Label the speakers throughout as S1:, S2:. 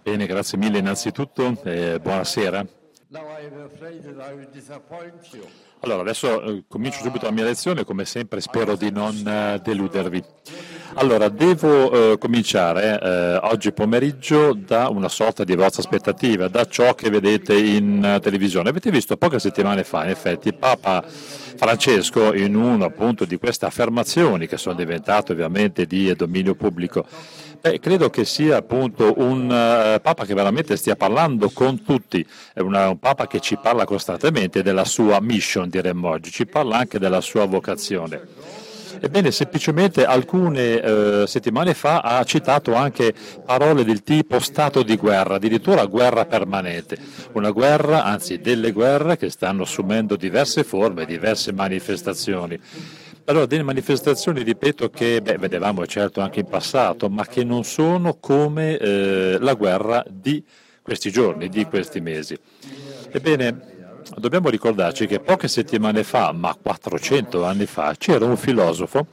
S1: Bene, grazie mille innanzitutto e buonasera. Allora, adesso eh, comincio subito la mia lezione, come sempre spero di non eh, deludervi. Allora, devo eh, cominciare eh, oggi pomeriggio da una sorta di vostra aspettativa, da ciò che vedete in eh, televisione. Avete visto poche settimane fa, in effetti, Papa Francesco, in una appunto di queste affermazioni che sono diventate ovviamente di dominio pubblico, Beh, credo che sia appunto un uh, Papa che veramente stia parlando con tutti, è una, un Papa che ci parla costantemente della sua mission, diremmo oggi, ci parla anche della sua vocazione. Ebbene, semplicemente alcune eh, settimane fa ha citato anche parole del tipo stato di guerra, addirittura guerra permanente, una guerra, anzi delle guerre che stanno assumendo diverse forme, diverse manifestazioni. Allora, delle manifestazioni, ripeto, che beh, vedevamo certo anche in passato, ma che non sono come eh, la guerra di questi giorni, di questi mesi. Ebbene, dobbiamo ricordarci che poche settimane fa, ma 400 anni fa, c'era un filosofo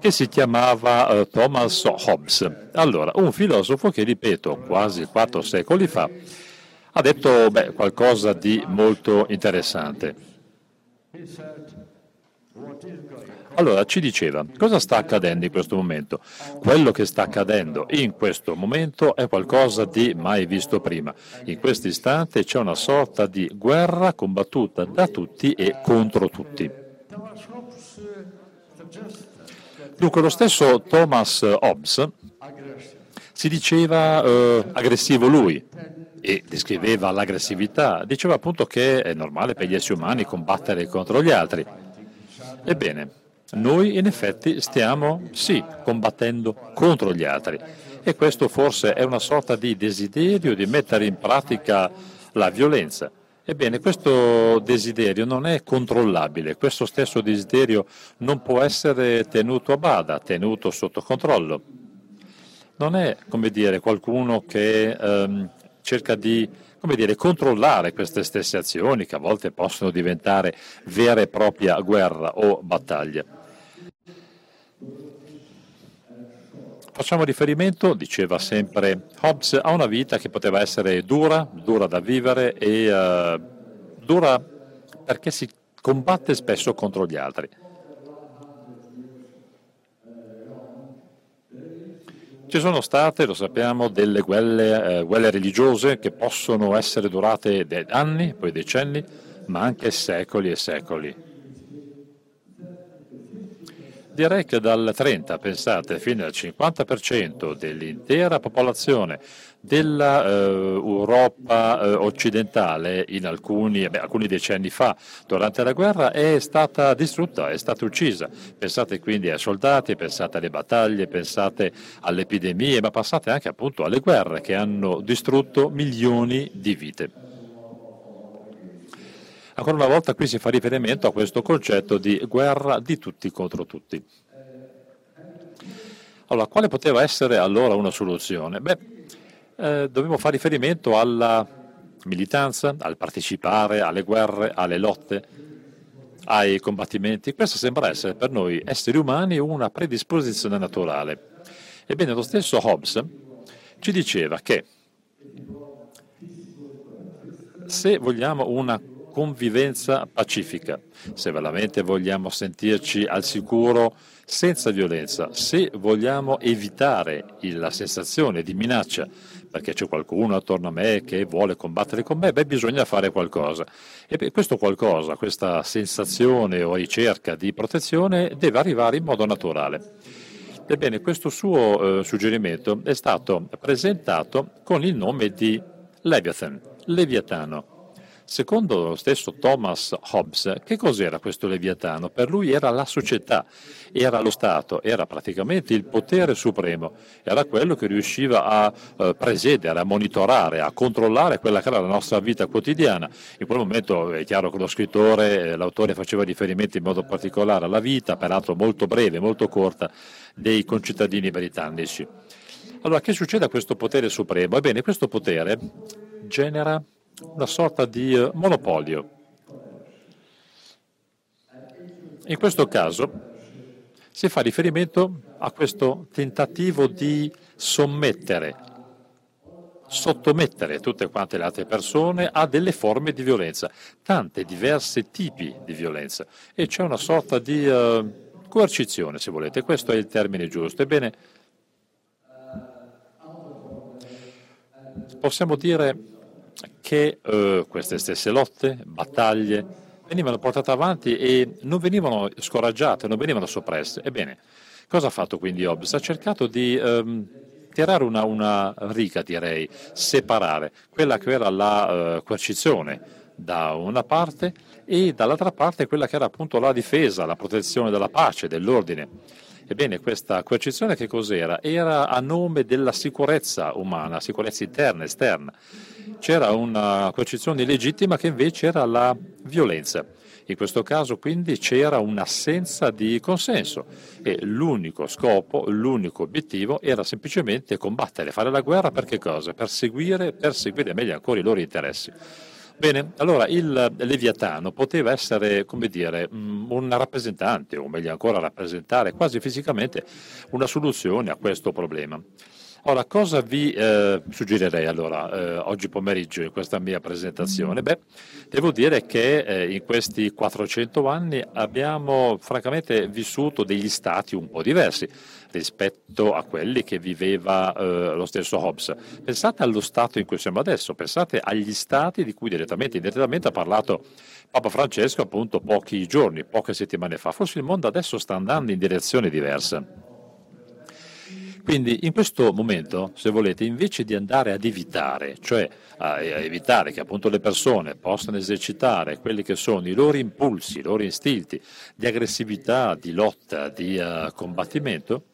S1: che si chiamava eh, Thomas Hobbes. Allora, un filosofo che, ripeto, quasi quattro secoli fa, ha detto beh, qualcosa di molto interessante. Allora ci diceva cosa sta accadendo in questo momento. Quello che sta accadendo in questo momento è qualcosa di mai visto prima. In questo istante c'è una sorta di guerra combattuta da tutti e contro tutti. Dunque lo stesso Thomas Hobbes si diceva eh, aggressivo lui e descriveva l'aggressività, diceva appunto che è normale per gli esseri umani combattere contro gli altri. Ebbene, noi in effetti stiamo, sì, combattendo contro gli altri e questo forse è una sorta di desiderio di mettere in pratica la violenza. Ebbene, questo desiderio non è controllabile, questo stesso desiderio non può essere tenuto a bada, tenuto sotto controllo. Non è, come dire, qualcuno che ehm, cerca di come dire, controllare queste stesse azioni che a volte possono diventare vera e propria guerra o battaglia. Facciamo riferimento, diceva sempre Hobbes, a una vita che poteva essere dura, dura da vivere e uh, dura perché si combatte spesso contro gli altri. Ci sono state, lo sappiamo, delle guerre, eh, guerre religiose che possono essere durate anni, poi decenni, ma anche secoli e secoli. Direi che dal 30, pensate, fino al 50% dell'intera popolazione dell'Europa eh, eh, occidentale in alcuni, beh, alcuni, decenni fa, durante la guerra, è stata distrutta, è stata uccisa. Pensate quindi ai soldati, pensate alle battaglie, pensate alle epidemie, ma pensate anche appunto alle guerre che hanno distrutto milioni di vite. Ancora una volta qui si fa riferimento a questo concetto di guerra di tutti contro tutti. Allora, quale poteva essere allora una soluzione? Beh, eh, dobbiamo fare riferimento alla militanza, al partecipare alle guerre, alle lotte, ai combattimenti. Questa sembra essere per noi esseri umani una predisposizione naturale. Ebbene, lo stesso Hobbes ci diceva che se vogliamo una convivenza pacifica, se veramente vogliamo sentirci al sicuro senza violenza, se vogliamo evitare la sensazione di minaccia perché c'è qualcuno attorno a me che vuole combattere con me, beh bisogna fare qualcosa. E questo qualcosa, questa sensazione o ricerca di protezione deve arrivare in modo naturale. Ebbene, questo suo eh, suggerimento è stato presentato con il nome di Leviathan, Leviatano. Secondo lo stesso Thomas Hobbes, che cos'era questo Leviatano? Per lui era la società, era lo Stato, era praticamente il potere supremo, era quello che riusciva a eh, presiedere, a monitorare, a controllare quella che era la nostra vita quotidiana. In quel momento è chiaro che lo scrittore, eh, l'autore faceva riferimento in modo particolare alla vita, peraltro molto breve, molto corta, dei concittadini britannici. Allora, che succede a questo potere supremo? Ebbene, questo potere genera una sorta di eh, monopolio. In questo caso si fa riferimento a questo tentativo di sommettere sottomettere tutte quante le altre persone a delle forme di violenza, tante diverse tipi di violenza e c'è una sorta di uh, coercizione, se volete, questo è il termine giusto. Ebbene, possiamo dire che uh, queste stesse lotte, battaglie, venivano portate avanti e non venivano scoraggiate, non venivano soppresse. Ebbene, cosa ha fatto quindi Hobbes? Ha cercato di um, tirare una, una, riga, direi, separare quella che era la uh, coercizione da una parte e dall'altra parte quella che era appunto la difesa, la protezione della pace, dell'ordine. Ebbene, questa coercizione che cos'era? Era a nome della sicurezza umana, sicurezza interna, esterna. C'era una coercizione legittima che invece era la violenza. In questo caso quindi c'era un'assenza di consenso e l'unico scopo, l'unico obiettivo era semplicemente combattere, fare la guerra per che cosa? Per seguire, perseguire meglio ancora i loro interessi. Bene, allora il Leviatano poteva essere, come dire, mm, un rappresentante, o meglio ancora rappresentare quasi fisicamente una soluzione a questo problema. Ora, cosa vi eh, suggerirei allora eh, oggi pomeriggio in questa mia presentazione? Beh, devo dire che eh, in questi 400 anni abbiamo francamente vissuto degli stati un po' diversi rispetto a quelli che viveva eh, lo stesso Hobbes. Pensate allo stato in cui siamo adesso, pensate agli stati di cui direttamente e indirettamente ha parlato Papa Francesco appunto pochi giorni, poche settimane fa. Forse il mondo adesso sta andando in direzione diversa. Quindi in questo momento, se volete, invece di andare ad evitare, cioè a, evitare che appunto le persone possano esercitare quelli che sono i loro impulsi, i loro istinti di aggressività, di lotta, di uh, combattimento,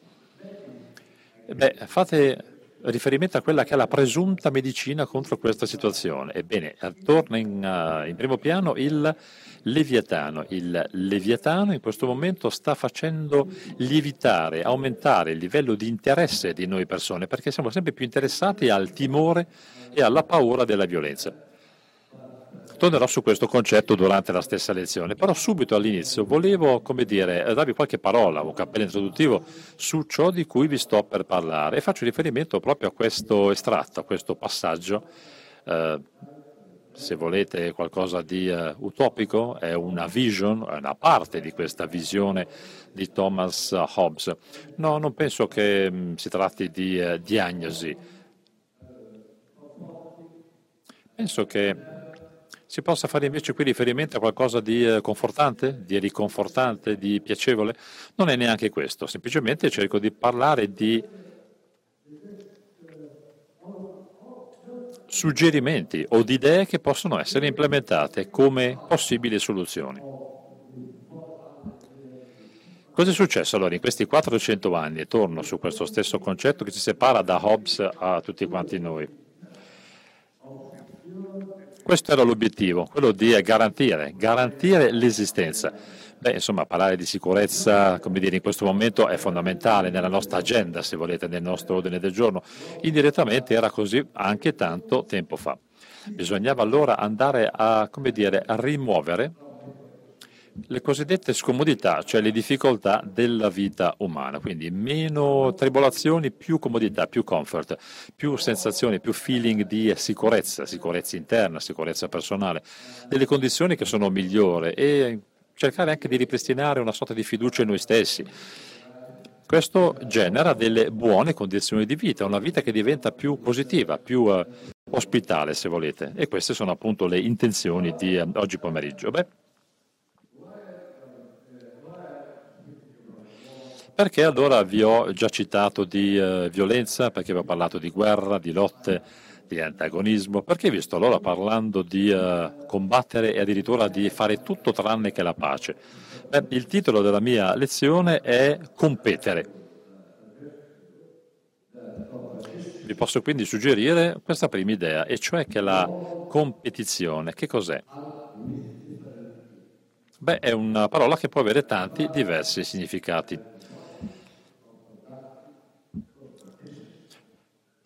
S1: beh, fate riferimento a quella che è la presunta medicina contro questa situazione. Ebbene, torna in, uh, in primo piano il Leviatano. Il Leviatano in questo momento sta facendo lievitare, aumentare il livello di interesse di noi persone, perché siamo sempre più interessati al timore e alla paura della violenza. Tornerò su questo concetto durante la stessa lezione, però subito all'inizio volevo, come dire, darvi qualche parola, un cappello introduttivo su ciò di cui vi sto per parlare e faccio riferimento proprio a questo estratto, a questo passaggio eh, se volete qualcosa di uh, utopico, è una vision, è una parte di questa visione di Thomas Hobbes. No, non penso che mh, mm, si tratti di uh, diagnosi. Penso che si possa fare invece qui riferimento a qualcosa di uh, confortante, di riconfortante, di piacevole. Non è neanche questo, semplicemente cerco di parlare di suggerimenti o di idee che possono essere implementate come possibili soluzioni. Cosa è successo allora in questi 400 anni? E torno su questo stesso concetto che ci separa da Hobbes a tutti quanti noi. Questo era l'obiettivo, quello di garantire, garantire l'esistenza Beh, insomma, parlare di sicurezza, come dire, in questo momento è fondamentale nella nostra agenda, se volete, nel nostro ordine del giorno. Indirettamente era così anche tanto tempo fa. Bisognava allora andare a, dire, a rimuovere le cosiddette scomodità, cioè le difficoltà della vita umana, quindi meno tribolazioni, più comodità, più comfort, più sensazioni, più feeling di sicurezza, sicurezza interna, sicurezza personale, delle condizioni che sono migliori e cercare anche di ripristinare una sorta di fiducia in noi stessi. Questo genera delle buone condizioni di vita, una vita che diventa più positiva, più uh, ospitale se volete. E queste sono appunto le intenzioni di uh, oggi pomeriggio. Beh, perché allora vi ho già citato di uh, violenza, perché vi ho parlato di guerra, di lotte di antagonismo, perché vi sto allora parlando di uh, combattere e addirittura di fare tutto tranne che la pace? Beh, il titolo della mia lezione è Competere. Vi posso quindi suggerire questa prima idea, e cioè che la competizione, che cos'è? Beh, è una parola che può avere tanti diversi significati.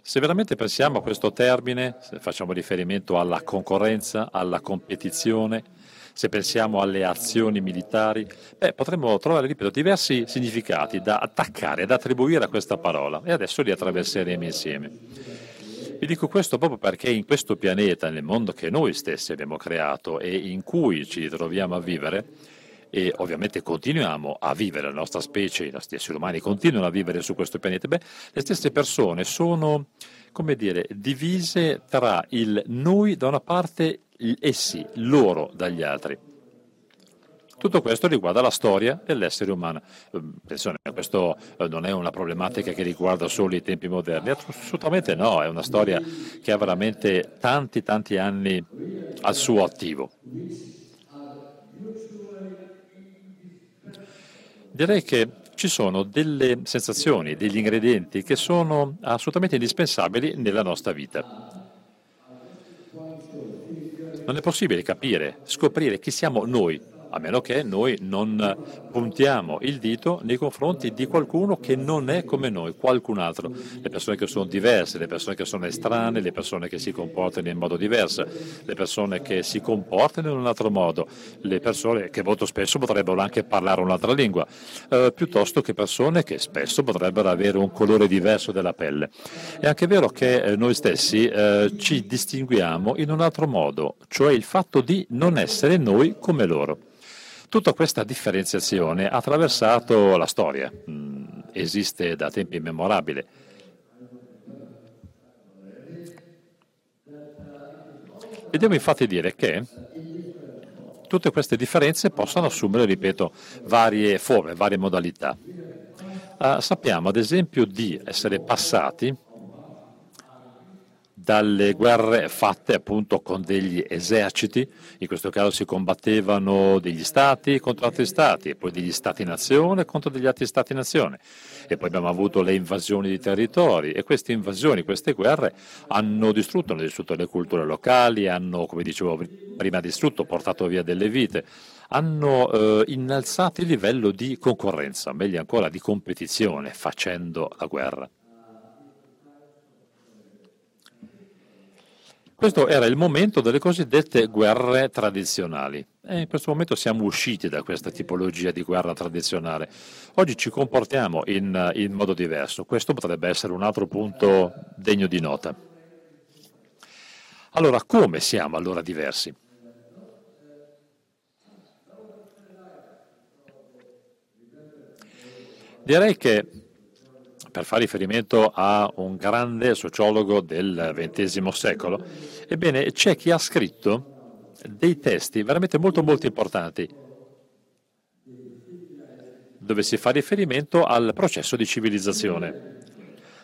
S1: Se veramente pensiamo a questo termine, se facciamo riferimento alla concorrenza, alla competizione, se pensiamo alle azioni militari, beh, potremmo trovare, ripeto, diversi significati da attaccare, da attribuire a questa parola e adesso li attraverseremo insieme. Vi dico questo proprio perché in questo pianeta, nel mondo che noi stessi abbiamo creato e in cui ci troviamo a vivere, e ovviamente continuiamo a vivere, la nostra specie, i nostri esseri umani continuano a vivere su questo pianeta, beh, le stesse persone sono, come dire, divise tra il noi da una parte, essi, loro dagli altri. Tutto questo riguarda la storia dell'essere umano. Ehm, attenzione, questo eh, non è una problematica che riguarda solo i tempi moderni, assolutamente no, è una storia che ha veramente tanti, tanti anni al suo attivo. Direi che ci sono delle sensazioni, degli ingredienti che sono assolutamente indispensabili nella nostra vita. Non è possibile capire, scoprire chi siamo noi a meno che noi non puntiamo il dito nei confronti di qualcuno che non è come noi, qualcun altro. Le persone che sono diverse, le persone che sono estranee, le persone che si comportano in modo diverso, le persone che si comportano in un altro modo, le persone che molto spesso potrebbero anche parlare un'altra lingua, eh, piuttosto che persone che spesso potrebbero avere un colore diverso della pelle. È anche vero che eh, noi stessi eh, ci distinguiamo in un altro modo, cioè il fatto di non essere noi come loro. Tutta questa differenziazione ha attraversato la storia, mm, esiste da tempi immemorabili. Devo infatti dire che tutte queste differenze possono assumere, ripeto, varie forme, varie modalità. Uh, sappiamo ad esempio di essere passati dalle guerre fatte appunto con degli eserciti, in questo caso si combattevano degli stati contro altri stati e poi degli stati-nazione contro degli altri stati-nazione. E poi abbiamo avuto le invasioni di territori. E queste invasioni, queste guerre hanno distrutto, hanno distrutto le culture locali, hanno, come dicevo prima, distrutto, portato via delle vite, hanno eh, innalzato il livello di concorrenza, meglio ancora di competizione facendo la guerra. Questo era il momento delle cosiddette guerre tradizionali e in questo momento siamo usciti da questa tipologia di guerra tradizionale. Oggi ci comportiamo in, in modo diverso, questo potrebbe essere un altro punto degno di nota. Allora, come siamo allora diversi? Direi che per fare riferimento a un grande sociologo del XX secolo, ebbene c'è chi ha scritto dei testi veramente molto molto importanti dove si fa riferimento al processo di civilizzazione.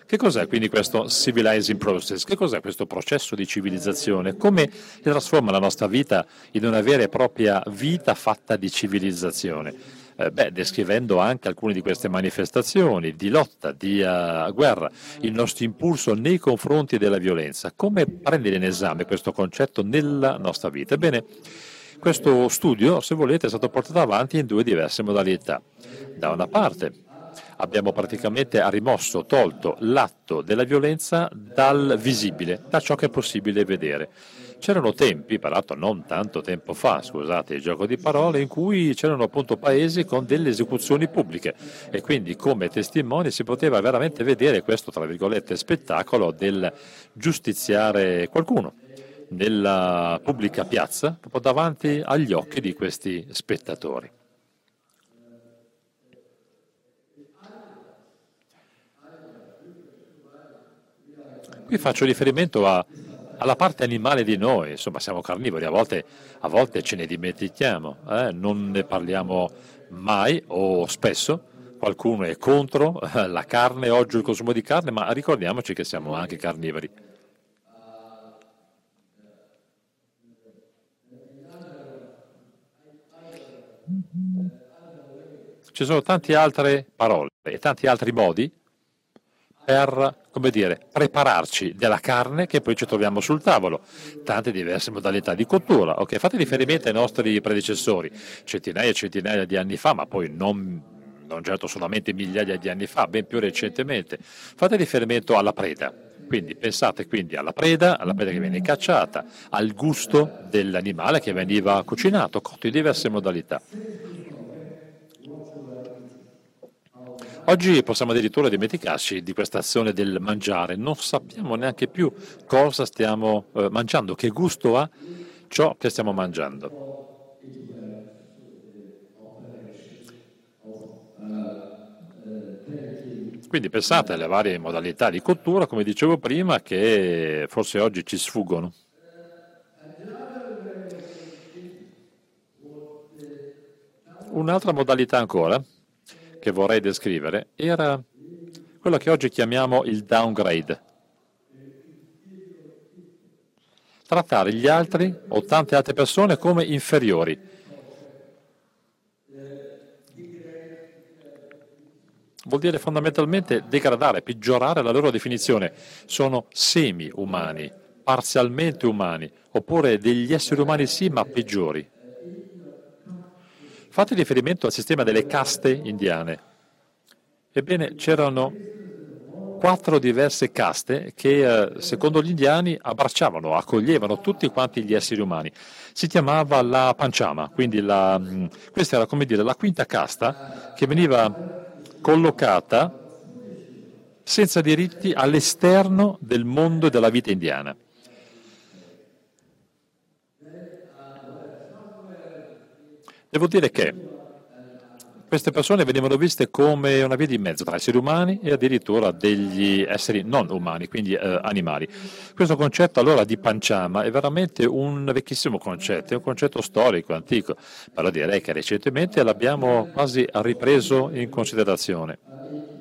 S1: Che cos'è quindi questo civilizing process? Che cos'è questo processo di civilizzazione? Come trasforma la nostra vita in una vera e propria vita fatta di civilizzazione? Eh, beh, descrivendo anche alcune di queste manifestazioni di lotta, di uh, guerra, il nostro impulso nei confronti della violenza. Come prendere in esame questo concetto nella nostra vita? Ebbene, questo studio, se volete, è stato portato avanti in due diverse modalità. Da una parte abbiamo praticamente rimosso, tolto l'atto della violenza dal visibile, da ciò che è possibile vedere. C'erano tempi, peraltro non tanto tempo fa, scusate il gioco di parole, in cui c'erano appunto paesi con delle esecuzioni pubbliche e quindi come testimoni si poteva veramente vedere questo, tra virgolette, spettacolo del giustiziare qualcuno nella pubblica piazza, proprio davanti agli occhi di questi spettatori. Qui faccio riferimento a alla parte animale di noi, insomma siamo carnivori, a volte, a volte ce ne dimentichiamo, eh? non ne parliamo mai o spesso, qualcuno è contro la carne, oggi il consumo di carne, ma ricordiamoci che siamo anche carnivori. Ci sono tante altre parole e tanti altri modi per come dire, prepararci della carne che poi ci troviamo sul tavolo. Tante diverse modalità di cottura. Okay, fate riferimento ai nostri predecessori, centinaia e centinaia di anni fa, ma poi non, non certo solamente migliaia di anni fa, ben più recentemente. Fate riferimento alla preda. Quindi pensate quindi alla preda, alla preda che viene cacciata, al gusto dell'animale che veniva cucinato, cotto in diverse modalità. Oggi possiamo addirittura dimenticarci di questa azione del mangiare, non sappiamo neanche più cosa stiamo eh, mangiando, che gusto ha ciò che stiamo mangiando. Quindi pensate alle varie modalità di cottura, come dicevo prima, che forse oggi ci sfuggono. Un'altra modalità ancora che vorrei descrivere era quello che oggi chiamiamo il downgrade. Trattare gli altri o tante altre persone come inferiori. Vuol dire fondamentalmente degradare, peggiorare la loro definizione. Sono semi-umani, parzialmente umani, oppure degli esseri umani sì, ma peggiori. Fate riferimento al sistema delle caste indiane. Ebbene, c'erano quattro diverse caste che, eh, secondo gli indiani, abbracciavano, accoglievano tutti quanti gli esseri umani. Si chiamava la Panchama, quindi la, mm, questa era come dire la quinta casta che veniva collocata senza diritti all'esterno del mondo e della vita indiana. Devo dire che queste persone venivano viste come una via di mezzo tra esseri umani e addirittura degli esseri non umani, quindi eh, animali. Questo concetto allora di panciama è veramente un vecchissimo concetto, è un concetto storico, antico, però direi che recentemente l'abbiamo quasi ripreso in considerazione.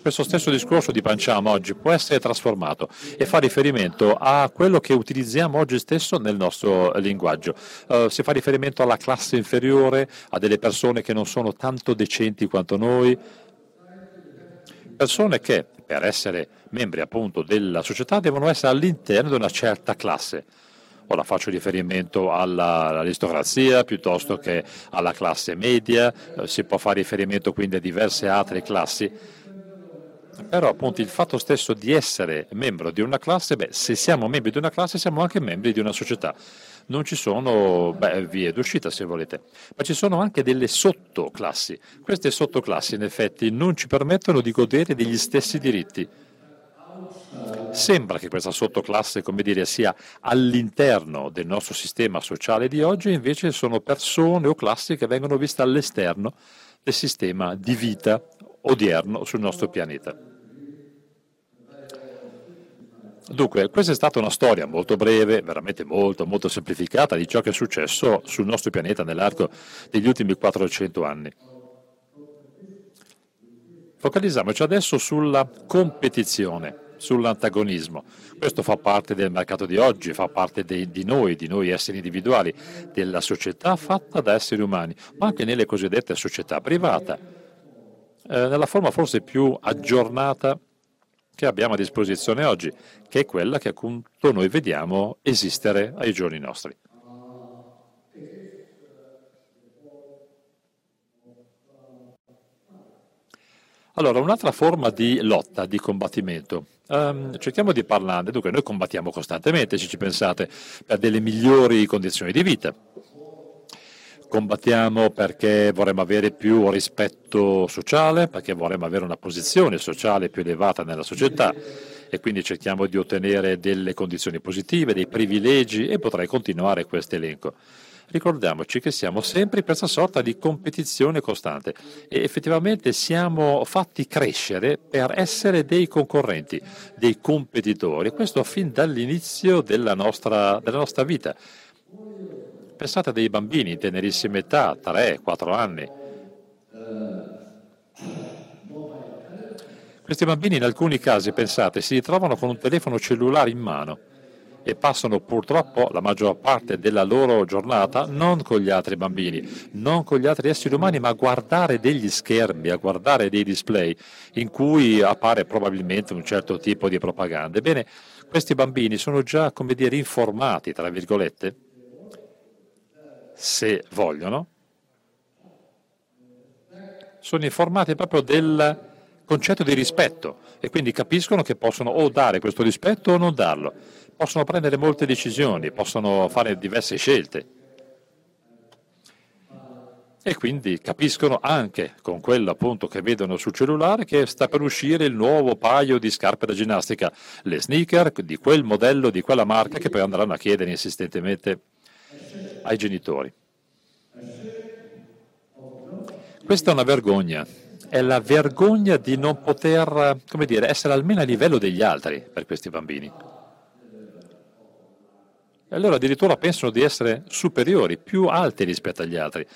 S1: Questo stesso discorso di Panciama oggi può essere trasformato e fa riferimento a quello che utilizziamo oggi stesso nel nostro linguaggio. Uh, si fa riferimento alla classe inferiore, a delle persone che non sono tanto decenti quanto noi, persone che per essere membri appunto della società devono essere all'interno di una certa classe. Ora faccio riferimento alla, all'aristocrazia piuttosto che alla classe media, eh, si può fare riferimento quindi a diverse altre classi però appunto il fatto stesso di essere membro di una classe, beh, se siamo membri di una classe siamo anche membri di una società. Non ci sono beh, vie d'uscita se volete, ma ci sono anche delle sottoclassi. Queste sottoclassi in effetti non ci permettono di godere degli stessi diritti. Sembra che questa sottoclasse, come dire, sia all'interno del nostro sistema sociale di oggi, invece sono persone o classi che vengono viste all'esterno del sistema di vita odierno sul nostro pianeta. Dunque, questa è stata una storia molto breve, veramente molto, molto semplificata di ciò che è successo sul nostro pianeta nell'arco degli ultimi 400 anni. Focalizziamoci adesso sulla competizione, sull'antagonismo. Questo fa parte del mercato di oggi, fa parte de, di noi, di noi esseri individuali, della società fatta da esseri umani, ma anche nelle cosiddette società private, eh, nella forma forse più aggiornata che abbiamo a disposizione oggi, che è quella che appunto noi vediamo esistere ai giorni nostri. Allora, un'altra forma di lotta, di combattimento. Um, cerchiamo di parlarne. Dunque, noi combattiamo costantemente, se ci pensate, per delle migliori condizioni di vita. Combattiamo perché vorremmo avere più rispetto sociale, perché vorremmo avere una posizione sociale più elevata nella società e quindi cerchiamo di ottenere delle condizioni positive, dei privilegi e potrei continuare questo elenco. Ricordiamoci che siamo sempre in questa sorta di competizione costante e effettivamente siamo fatti crescere per essere dei concorrenti, dei competitori, questo fin dall'inizio della nostra, della nostra vita. Pensate a dei bambini in tenerissima età, 3-4 anni. Questi bambini in alcuni casi, pensate, si ritrovano con un telefono cellulare in mano e passano purtroppo la maggior parte della loro giornata non con gli altri bambini, non con gli altri esseri umani, ma a guardare degli schermi, a guardare dei display in cui appare probabilmente un certo tipo di propaganda. Ebbene, questi bambini sono già, come dire, informati, tra virgolette, se vogliono, sono informati proprio del concetto di rispetto e quindi capiscono che possono o dare questo rispetto o non darlo, possono prendere molte decisioni, possono fare diverse scelte. e quindi capiscono anche con quello appunto che vedono sul cellulare che sta per uscire il nuovo paio di scarpe da ginnastica, le sneaker di quel modello, di quella marca che poi andranno a chiedere insistentemente ai genitori. Questa è una vergogna, è la vergogna di non poter, come dire, essere almeno a livello degli altri per questi bambini. E allora addirittura pensano di essere superiori, più alti rispetto agli altri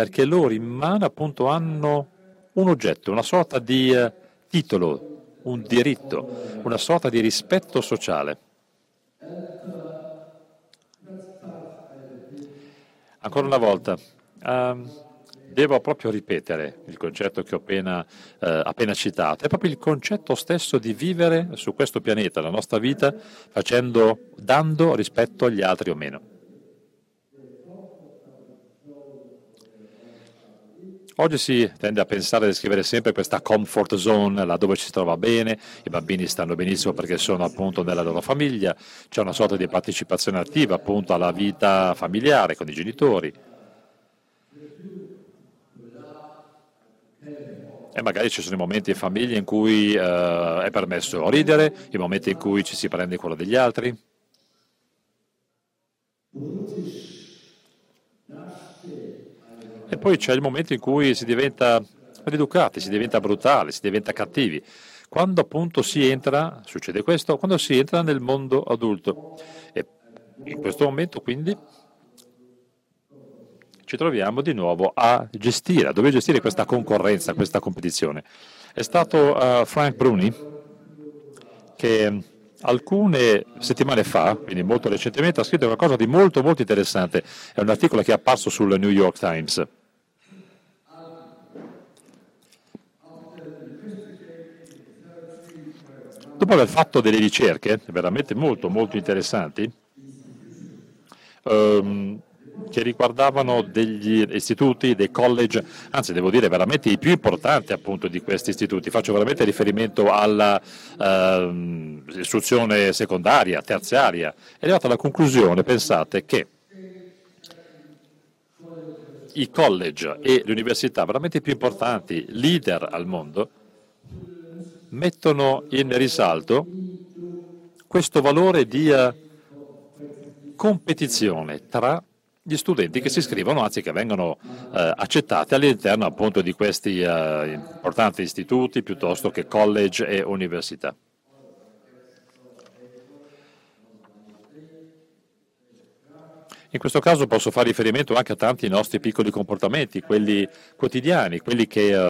S1: perché loro in mano appunto hanno un oggetto, una sorta di eh, titolo, un diritto, una sorta di rispetto sociale. Ancora una volta, ehm, devo proprio ripetere il concetto che ho appena, eh, appena, citato, è proprio il concetto stesso di vivere su questo pianeta, la nostra vita, facendo, dando rispetto agli altri o meno. Oggi si tende a pensare di scrivere sempre questa comfort zone, là dove ci si trova bene, i bambini stanno benissimo perché sono appunto nella loro famiglia, c'è una sorta di partecipazione attiva appunto alla vita familiare con i genitori. E magari ci sono i momenti in famiglia in cui eh, è permesso ridere, i momenti in cui ci si prende quello degli altri. E poi c'è il momento in cui si diventa riducati, si diventa brutali, si diventa cattivi. Quando appunto si entra, succede questo, quando si entra nel mondo adulto. E in questo momento quindi ci troviamo di nuovo a gestire, a dover gestire questa concorrenza, questa competizione. È stato uh, Frank Bruni che alcune settimane fa, quindi molto recentemente, ha scritto qualcosa di molto molto interessante. È un articolo che è apparso sul New York Times. Dopo aver fatto delle ricerche veramente molto, molto interessanti, ehm, che riguardavano degli istituti, dei college, anzi devo dire veramente i più importanti appunto di questi istituti. Faccio veramente riferimento all'istruzione ehm, secondaria, terziaria. È arrivata alla conclusione, pensate, che i college e le università veramente più importanti, leader al mondo, mettono in risalto questo valore di competizione tra gli studenti che si iscrivono, anzi che vengono eh, accettati all'interno appunto di questi eh, importanti istituti piuttosto che college e università. In questo caso posso fare riferimento anche a tanti nostri piccoli comportamenti, quelli quotidiani, quelli che eh,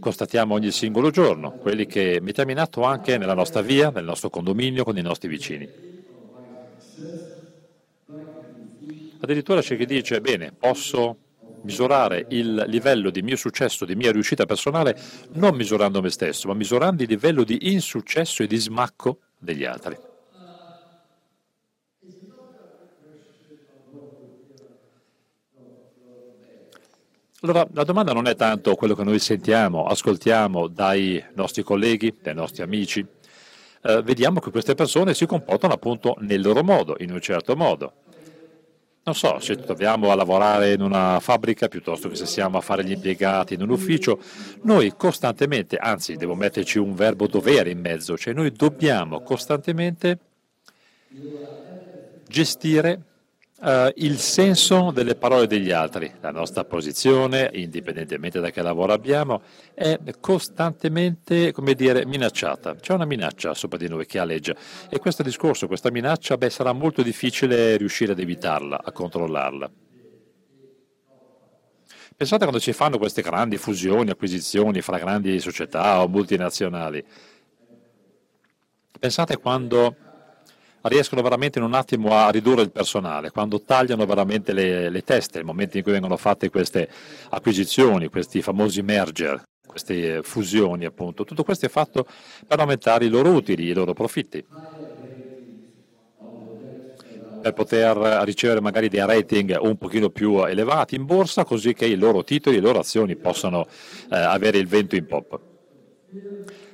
S1: constatiamo ogni singolo giorno, quelli che mettiamo in atto anche nella nostra via, nel nostro condominio, con i nostri vicini. Addirittura c'è chi dice, bene, posso misurare il livello di mio successo, di mia riuscita personale, non misurando me stesso, ma misurando il livello di insuccesso e di smacco degli altri. Allora, la domanda non è tanto quello che noi sentiamo, ascoltiamo dai nostri colleghi, dai nostri amici. Eh, vediamo che queste persone si comportano appunto nel loro modo, in un certo modo. Non so, se troviamo a lavorare in una fabbrica piuttosto che se siamo a fare gli impiegati in un ufficio, noi costantemente, anzi devo metterci un verbo dovere in mezzo, cioè noi dobbiamo costantemente gestire Uh, il senso delle parole degli altri, la nostra posizione, indipendentemente da che lavoro abbiamo, è costantemente, come dire, minacciata. C'è una minaccia sopra di noi che aleggia e questo discorso, questa minaccia, beh, sarà molto difficile riuscire ad evitarla, a controllarla. Pensate quando si fanno queste grandi fusioni, acquisizioni fra grandi società o multinazionali. Pensate quando riescono veramente in un attimo a ridurre il personale, quando tagliano veramente le, le teste, nel momento in cui vengono fatte queste acquisizioni, questi famosi merger, queste fusioni appunto, tutto questo è fatto per aumentare i loro utili, i loro profitti per poter ricevere magari dei rating un pochino più elevati in borsa così che i loro titoli, le loro azioni possano eh, avere il vento in pop.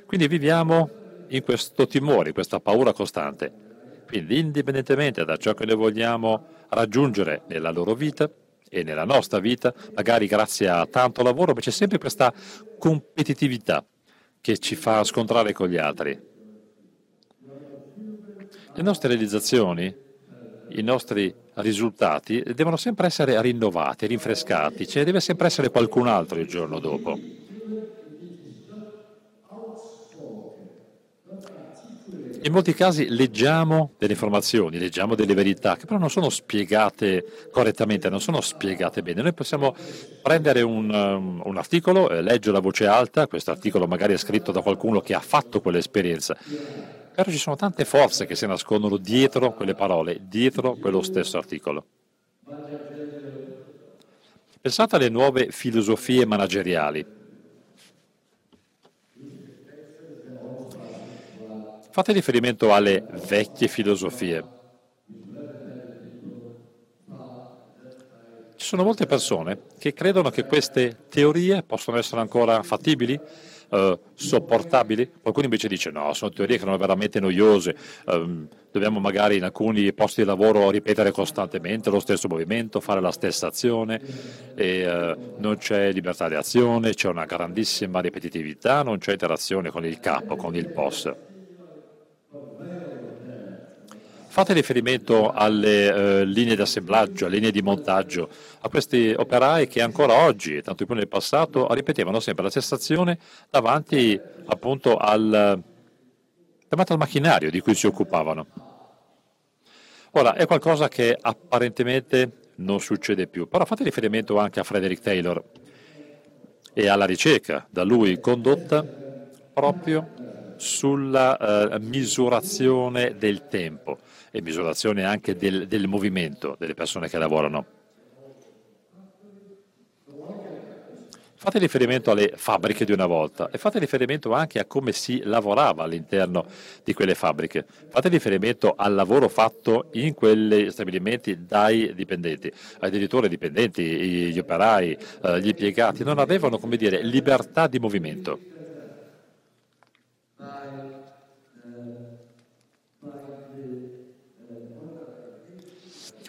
S1: Quindi viviamo in questo timore, in questa paura costante. Quindi indipendentemente da ciò che noi vogliamo raggiungere nella loro vita, e nella nostra vita, magari grazie a tanto lavoro, ma c'è sempre questa competitività che ci fa scontrare con gli altri. Le nostre realizzazioni, i nostri risultati devono sempre essere rinnovati, rinfrescati, cioè deve sempre essere qualcun altro il giorno dopo. In molti casi leggiamo delle informazioni, leggiamo delle verità che però non sono spiegate correttamente, non sono spiegate bene. Noi possiamo prendere un, um, un articolo, eh, leggerlo a voce alta, questo articolo magari è scritto da qualcuno che ha fatto quell'esperienza, però ci sono tante forze che si nascondono dietro quelle parole, dietro quello stesso articolo. Pensate alle nuove filosofie manageriali Fate riferimento alle vecchie filosofie. Ci sono molte persone che credono che queste teorie possano essere ancora fattibili, eh, sopportabili. Qualcuno invece dice no, sono teorie che sono veramente noiose, eh, dobbiamo magari in alcuni posti di lavoro ripetere costantemente lo stesso movimento, fare la stessa azione, e, eh, non c'è libertà di azione, c'è una grandissima ripetitività, non c'è interazione con il capo, con il boss. Fate riferimento alle eh, linee di assemblaggio, alle linee di montaggio, a questi operai che ancora oggi, tanto più nel passato, ripetevano sempre la stessa azione davanti appunto al, davanti al macchinario di cui si occupavano. Ora, è qualcosa che apparentemente non succede più, però fate riferimento anche a Frederick Taylor e alla ricerca da lui condotta proprio sulla uh, misurazione del tempo e misurazione anche del, del movimento delle persone che lavorano. Fate riferimento alle fabbriche di una volta e fate riferimento anche a come si lavorava all'interno di quelle fabbriche. Fate riferimento al lavoro fatto in quegli stabilimenti dai dipendenti. Addirittura i dipendenti, gli operai, eh, gli impiegati non avevano, come dire, libertà di movimento.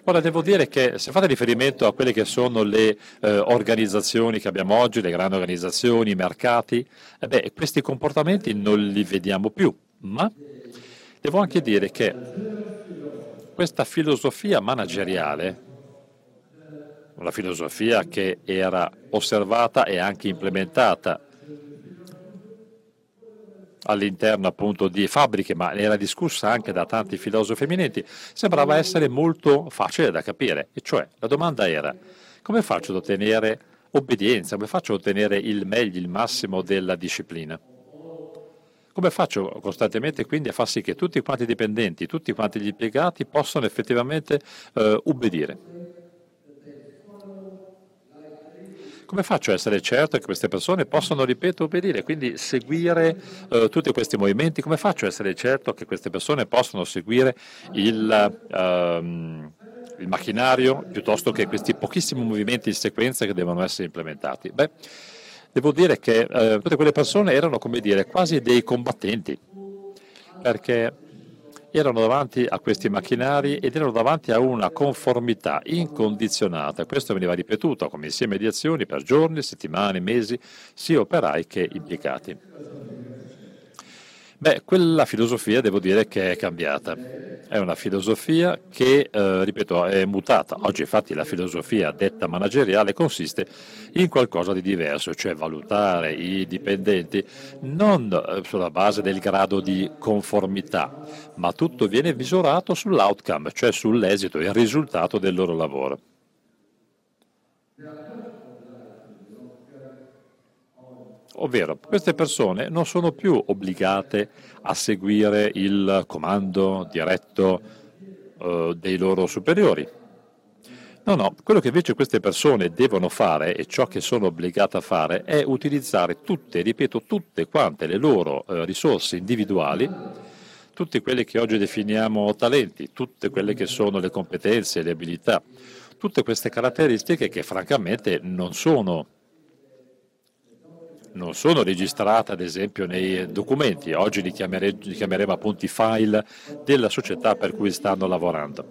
S1: Ora devo dire che se fate riferimento a quelle che sono le eh, organizzazioni che abbiamo oggi, le grandi organizzazioni, i mercati, eh beh, questi comportamenti non li vediamo più, ma devo anche dire che questa filosofia manageriale, una filosofia che era osservata e anche implementata all'interno appunto di fabbriche, ma era discussa anche da tanti filosofi eminenti, sembrava essere molto facile da capire. E cioè la domanda era come faccio ad ottenere obbedienza, come faccio ad ottenere il meglio, il massimo della disciplina? Come faccio costantemente quindi a far sì che tutti quanti i dipendenti, tutti quanti gli impiegati possano effettivamente eh, ubbidire? Come faccio a essere certo che queste persone possano, ripeto, obbedire, quindi seguire eh, tutti questi movimenti? Come faccio a essere certo che queste persone possano seguire il, um, il macchinario piuttosto che questi pochissimi movimenti in sequenza che devono essere implementati? Beh, devo dire che eh, tutte quelle persone erano, come dire, quasi dei combattenti, perché erano davanti a questi macchinari ed erano davanti a una conformità incondizionata. Questo veniva ripetuto come insieme di azioni per giorni, settimane, mesi, sia operai che impiegati. Beh, quella filosofia devo dire che è cambiata. È una filosofia che, eh, ripeto, è mutata. Oggi infatti la filosofia detta manageriale consiste in qualcosa di diverso, cioè valutare i dipendenti non eh, sulla base del grado di conformità, ma tutto viene misurato sull'outcome, cioè sull'esito, il risultato del loro lavoro. Ovvero queste persone non sono più obbligate a seguire il comando diretto eh, dei loro superiori. No, no, quello che invece queste persone devono fare e ciò che sono obbligate a fare è utilizzare tutte, ripeto, tutte quante le loro eh, risorse individuali, tutte quelle che oggi definiamo talenti, tutte quelle che sono le competenze, le abilità, tutte queste caratteristiche che francamente non sono non sono registrate ad esempio nei documenti, oggi li, chiamere, li chiameremo appunto i file della società per cui stanno lavorando.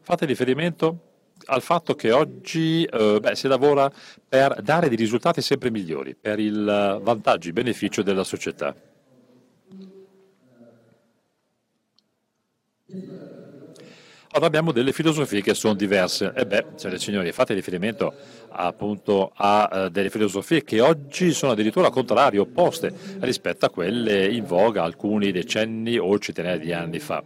S1: Fate riferimento al fatto che oggi eh, beh, si lavora per dare dei risultati sempre migliori, per il vantaggio e beneficio della società. Allora abbiamo delle filosofie che sono diverse. E beh, e signori, fate riferimento appunto a uh, delle filosofie che oggi sono addirittura contrarie, opposte rispetto a quelle in voga alcuni decenni o centinaia di anni fa.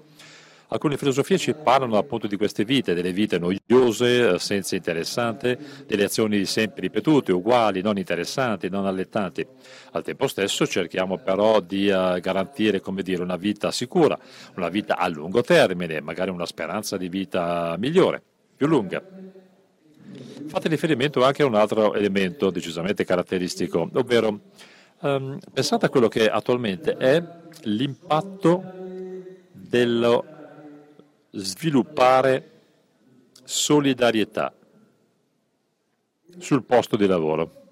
S1: Alcune filosofie ci parlano appunto di queste vite, delle vite noiose, eh, senza interessante, delle azioni sempre ripetute, uguali, non interessanti, non allettanti. Al tempo stesso cerchiamo però di uh, garantire dire, una vita sicura, una vita a lungo termine, magari una speranza di vita migliore, più lunga. Fate riferimento anche a un altro elemento decisamente caratteristico, ovvero um, pensate a quello che attualmente è l'impatto dello sviluppare solidarietà sul posto di lavoro.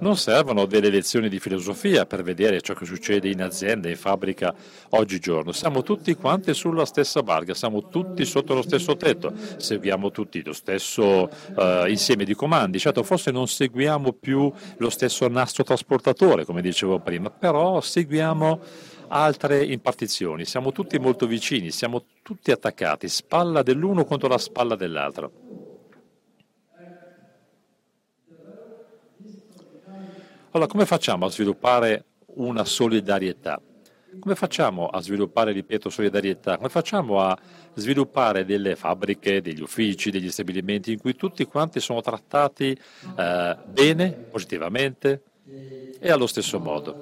S1: Non servono delle lezioni di filosofia per vedere ciò che succede in azienda, in fabbrica oggigiorno. Siamo tutti quanti sulla stessa barca, siamo tutti sotto lo stesso tetto, seguiamo tutti lo stesso uh, insieme di comandi. Certo, forse non seguiamo più lo stesso nastro trasportatore, come dicevo prima, però seguiamo altre impartizioni. Siamo tutti molto vicini, siamo tutti attaccati, spalla dell'uno contro la spalla dell'altro. Allora, come facciamo a sviluppare una solidarietà? Come facciamo a sviluppare, ripeto, solidarietà? Come facciamo a sviluppare delle fabbriche, degli uffici, degli stabilimenti in cui tutti quanti sono trattati eh, bene, positivamente e allo stesso modo?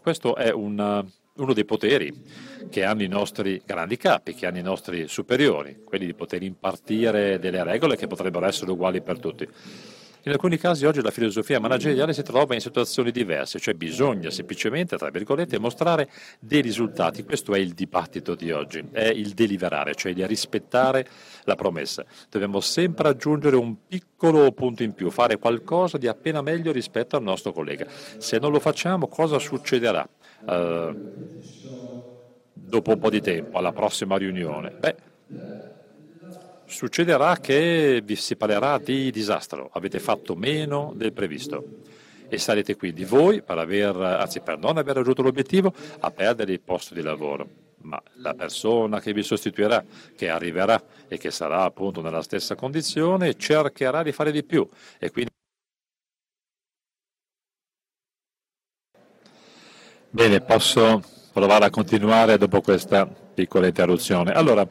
S1: Questo è un, uno dei poteri che hanno i nostri grandi capi, che hanno i nostri superiori, quelli di poter impartire delle regole che potrebbero essere uguali per tutti. In alcuni casi oggi la filosofia manageriale si trova in situazioni diverse, cioè bisogna semplicemente, tra virgolette, mostrare dei risultati. Questo è il dibattito di oggi, è il deliberare, cioè di rispettare la promessa. Dobbiamo sempre aggiungere un piccolo punto in più, fare qualcosa di appena meglio rispetto al nostro collega. Se non lo facciamo, cosa succederà? Uh, dopo un po' di tempo, alla prossima riunione? Beh, succederà che vi si parlerà di disastro, avete fatto meno del previsto e sarete quindi voi, per, aver, anzi per non aver raggiunto l'obiettivo, a perdere il posto di lavoro. Ma la persona che vi sostituirà, che arriverà e che sarà appunto nella stessa condizione, cercherà di fare di più e quindi Bene, posso provare a continuare dopo questa piccola interruzione. Allora,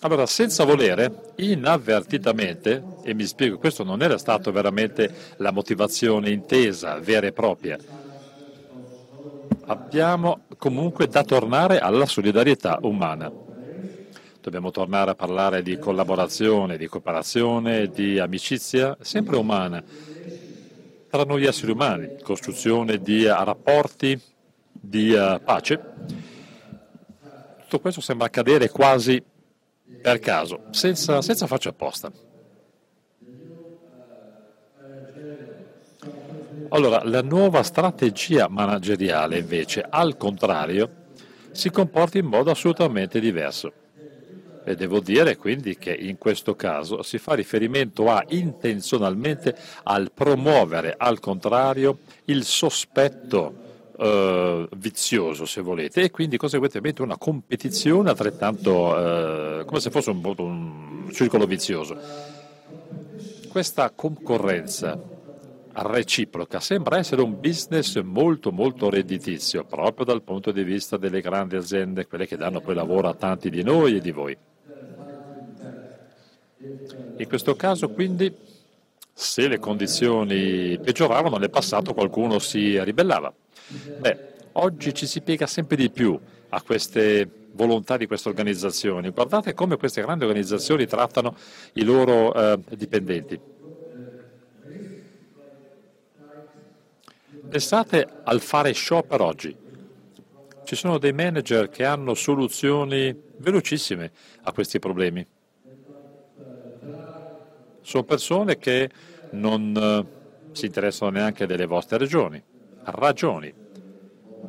S1: Allora, senza volere, inavvertitamente, e mi spiego, questo non era stato veramente la motivazione intesa, vera e propria, abbiamo comunque da tornare alla solidarietà umana. Dobbiamo tornare a parlare di collaborazione, di cooperazione, di amicizia, sempre umana, tra noi esseri umani, costruzione di rapporti di uh, pace. Tutto questo sembra accadere quasi per caso, senza, senza farci apposta. Allora, la nuova strategia manageriale invece, al contrario, si comporta in modo assolutamente diverso. E devo dire quindi che in questo caso si fa riferimento a intenzionalmente al promuovere al contrario il sospetto eh, vizioso, se volete, e quindi conseguentemente una competizione altrettanto eh, come se fosse un, un circolo vizioso. Questa concorrenza reciproca sembra essere un business molto molto redditizio proprio dal punto di vista delle grandi aziende, quelle che danno poi lavoro a tanti di noi e di voi. In questo caso quindi se le condizioni peggioravano nel passato qualcuno si ribellava. Beh, oggi ci si piega sempre di più a queste volontà di queste organizzazioni. Guardate come queste grandi organizzazioni trattano i loro eh, dipendenti. Pensate al fare shopper oggi. Ci sono dei manager che hanno soluzioni velocissime a questi problemi. Sono persone che non eh, si interessano neanche delle vostre ragioni, ragioni.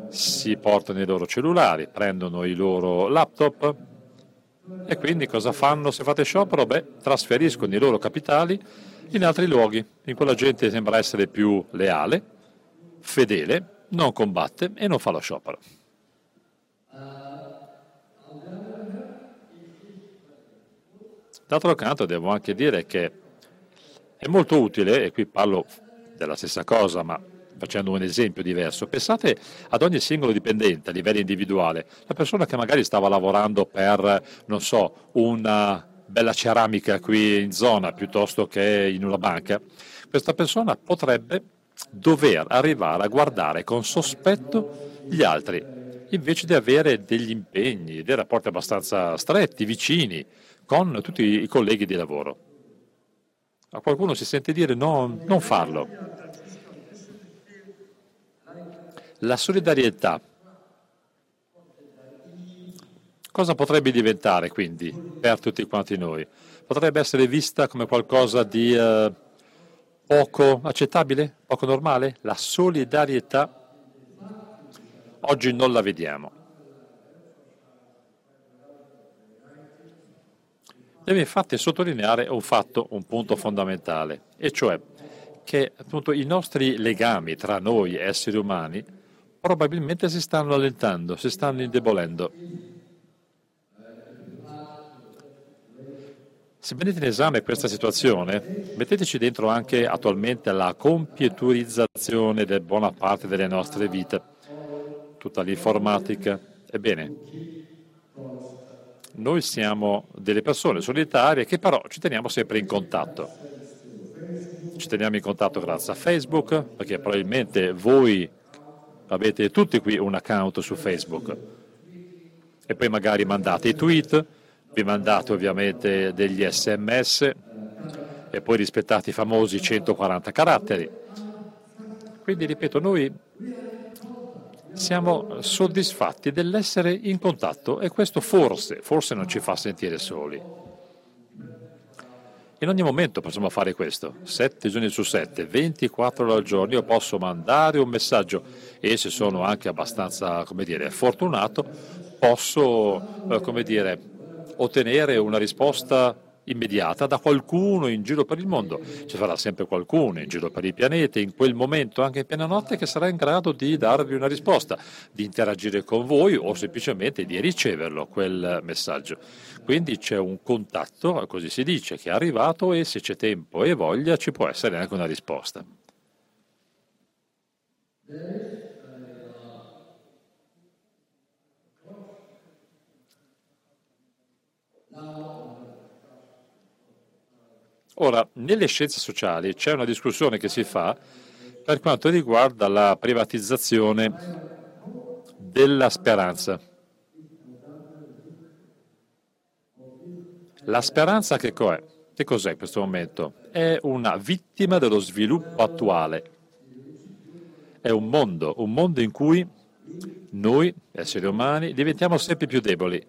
S1: Si portano i loro cellulari, prendono i loro laptop e quindi cosa fanno se fate sciopero? Beh, trasferiscono i loro capitali in altri luoghi, in cui la gente sembra essere più leale, fedele, non combatte e non fa lo sciopero. D'altro canto devo anche dire che è molto utile, e qui parlo della stessa cosa, ma facendo un esempio diverso, pensate ad ogni singolo dipendente a livello individuale, la persona che magari stava lavorando per, non so, una bella ceramica qui in zona piuttosto che in una banca, questa persona potrebbe dover arrivare a guardare con sospetto gli altri, invece di avere degli impegni, dei rapporti abbastanza stretti, vicini, con tutti i colleghi di lavoro. A qualcuno si sente dire no, non farlo. La solidarietà. Cosa potrebbe diventare quindi per tutti quanti noi? Potrebbe essere vista come qualcosa di eh, poco accettabile, poco normale? La solidarietà oggi non la vediamo. deve infatti sottolineare un fatto, un punto fondamentale, e cioè che appunto, i nostri legami tra noi esseri umani probabilmente si stanno allentando, si stanno indebolendo. Se prendete in esame questa situazione, metteteci dentro anche attualmente la computerizzazione di buona parte delle nostre vite, tutta l'informatica. Ebbene, noi siamo delle persone solitarie che però ci teniamo sempre in contatto. Ci teniamo in contatto grazie a Facebook, perché probabilmente voi avete tutti qui un account su Facebook e poi magari mandate i tweet, vi mandate ovviamente degli sms e poi rispettate i famosi 140 caratteri. Quindi ripeto, noi siamo soddisfatti dell'essere in contatto e questo forse, forse non ci fa sentire soli. In ogni momento possiamo fare questo, 7 giorni su 7, 24 ore al giorno, io posso mandare un messaggio e se sono anche abbastanza, come dire, fortunato, posso, eh, come dire, ottenere una risposta immediata da qualcuno in giro per il mondo. Ci sarà sempre qualcuno in giro per il pianeta, in quel momento, anche in piena notte, che sarà in grado di darvi una risposta, di interagire con voi o semplicemente di riceverlo, quel messaggio. Quindi c'è un contatto, così si dice, che è arrivato e se c'è tempo e voglia ci può essere anche una risposta. Ora, nelle scienze sociali c'è una discussione che si fa per quanto riguarda la privatizzazione della speranza. La speranza che, co che cos'è in questo momento? È una vittima dello sviluppo attuale. È un mondo, un mondo in cui noi, esseri umani, diventiamo sempre più deboli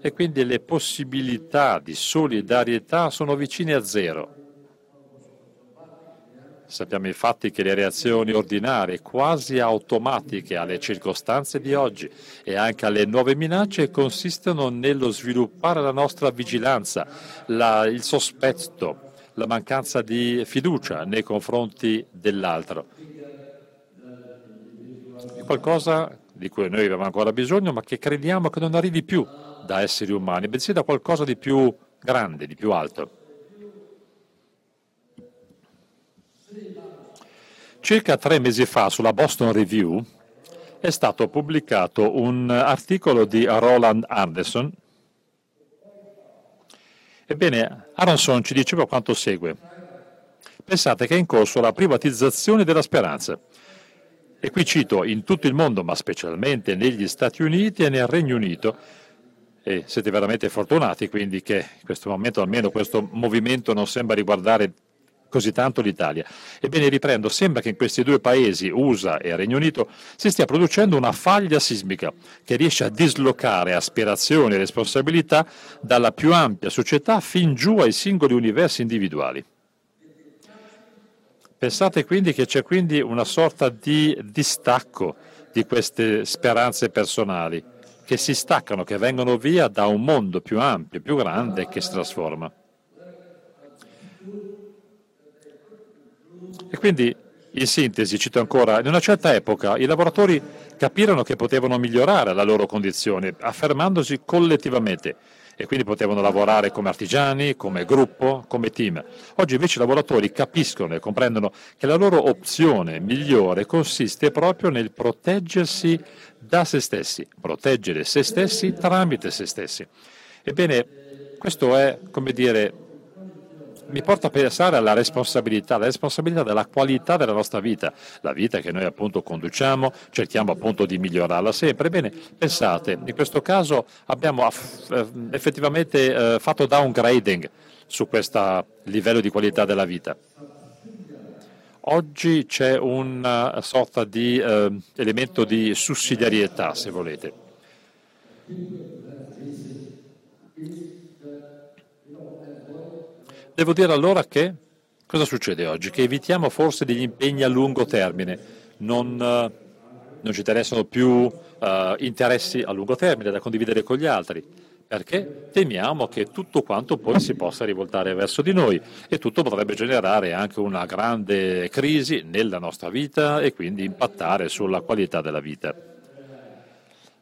S1: e quindi le possibilità di solidarietà sono vicine a zero. Sappiamo infatti che le reazioni ordinarie, quasi automatiche alle circostanze di oggi e anche alle nuove minacce consistono nello sviluppare la nostra vigilanza, la, il sospetto, la mancanza di fiducia nei confronti dell'altro. È qualcosa di cui noi abbiamo ancora bisogno, ma che crediamo che non arrivi più da esseri umani, bensì da qualcosa di più grande, di più alto. Circa tre mesi fa sulla Boston Review è stato pubblicato un articolo di Roland Anderson. Ebbene, Aronson ci diceva quanto segue. Pensate che è in corso la privatizzazione della speranza. E qui cito, in tutto il mondo, ma specialmente negli Stati Uniti e nel Regno Unito, e siete veramente fortunati quindi che in questo momento almeno questo movimento non sembra riguardare così tanto l'Italia. Ebbene, riprendo, sembra che in questi due paesi, USA e Regno Unito, si stia producendo una faglia sismica che riesce a dislocare aspirazioni e responsabilità dalla più ampia società fin giù ai singoli universi individuali. Pensate quindi che c'è quindi una sorta di distacco di queste speranze personali che si staccano, che vengono via da un mondo più ampio, più grande che si trasforma. E quindi, in sintesi, cito ancora, in una certa epoca i lavoratori capirono che potevano migliorare la loro condizione affermandosi collettivamente e quindi potevano lavorare come artigiani, come gruppo, come team. Oggi invece i lavoratori capiscono e comprendono che la loro opzione migliore consiste proprio nel proteggersi da se stessi, proteggere se stessi tramite se stessi. Ebbene, questo è, come dire, mi porta a pensare alla responsabilità, la responsabilità della qualità della nostra vita, la vita che noi appunto conduciamo, cerchiamo appunto di migliorarla sempre. Bene, pensate, in questo caso abbiamo eh, effettivamente eh, fatto downgrading su questo livello di qualità della vita. Oggi c'è una sorta di eh, elemento di sussidiarietà, se volete. Devo dire allora che cosa succede oggi? Che evitiamo forse degli impegni a lungo termine, non, uh, non ci interessano più uh, interessi a lungo termine da condividere con gli altri, perché temiamo che tutto quanto poi si possa rivoltare verso di noi e tutto potrebbe generare anche una grande crisi nella nostra vita e quindi impattare sulla qualità della vita.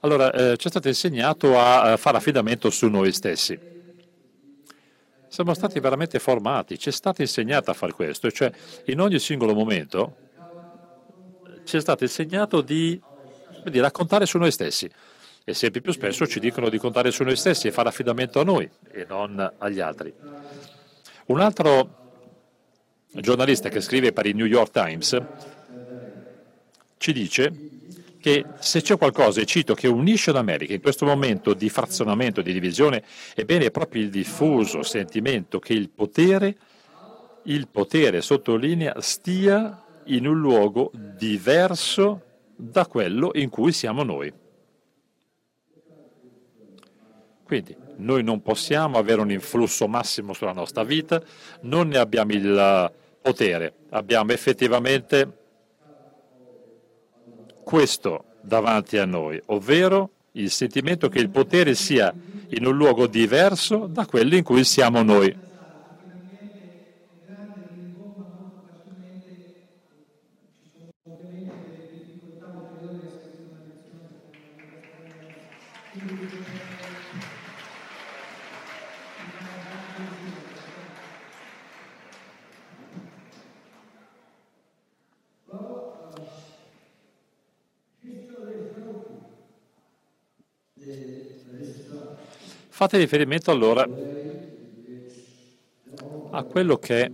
S1: Allora, eh, ci è stato insegnato a fare affidamento su noi stessi siamo stati veramente formati, ci è stato insegnato a fare questo, cioè in ogni singolo momento ci è stato insegnato di, di raccontare su noi stessi e sempre più spesso ci dicono di contare su noi stessi e fare affidamento a noi e non agli altri. Un altro giornalista che scrive per il New York Times ci dice che se c'è qualcosa, e cito, che unisce l'America in questo momento di frazionamento, di divisione, ebbene è proprio il diffuso sentimento che il potere, il potere, sottolinea, stia in un luogo diverso da quello in cui siamo noi. Quindi noi non possiamo avere un influsso massimo sulla nostra vita, non ne abbiamo il potere, abbiamo effettivamente questo davanti a noi, ovvero il sentimento che il potere sia in un luogo diverso da quello in cui siamo noi. Fate riferimento allora a quello che è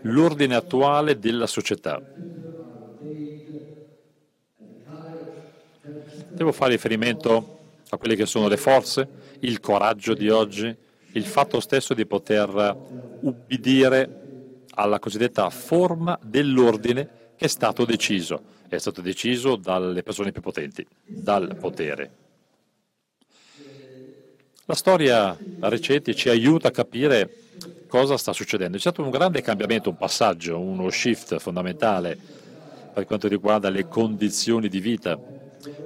S1: l'ordine attuale della società. Devo fare riferimento a quelle che sono le forze, il coraggio di oggi, il fatto stesso di poter ubbidire alla cosiddetta forma dell'ordine che è stato deciso. È stato deciso dalle persone più potenti, dal potere. La storia recente ci aiuta a capire cosa sta succedendo. C'è stato un grande cambiamento, un passaggio, uno shift fondamentale per quanto riguarda le condizioni di vita.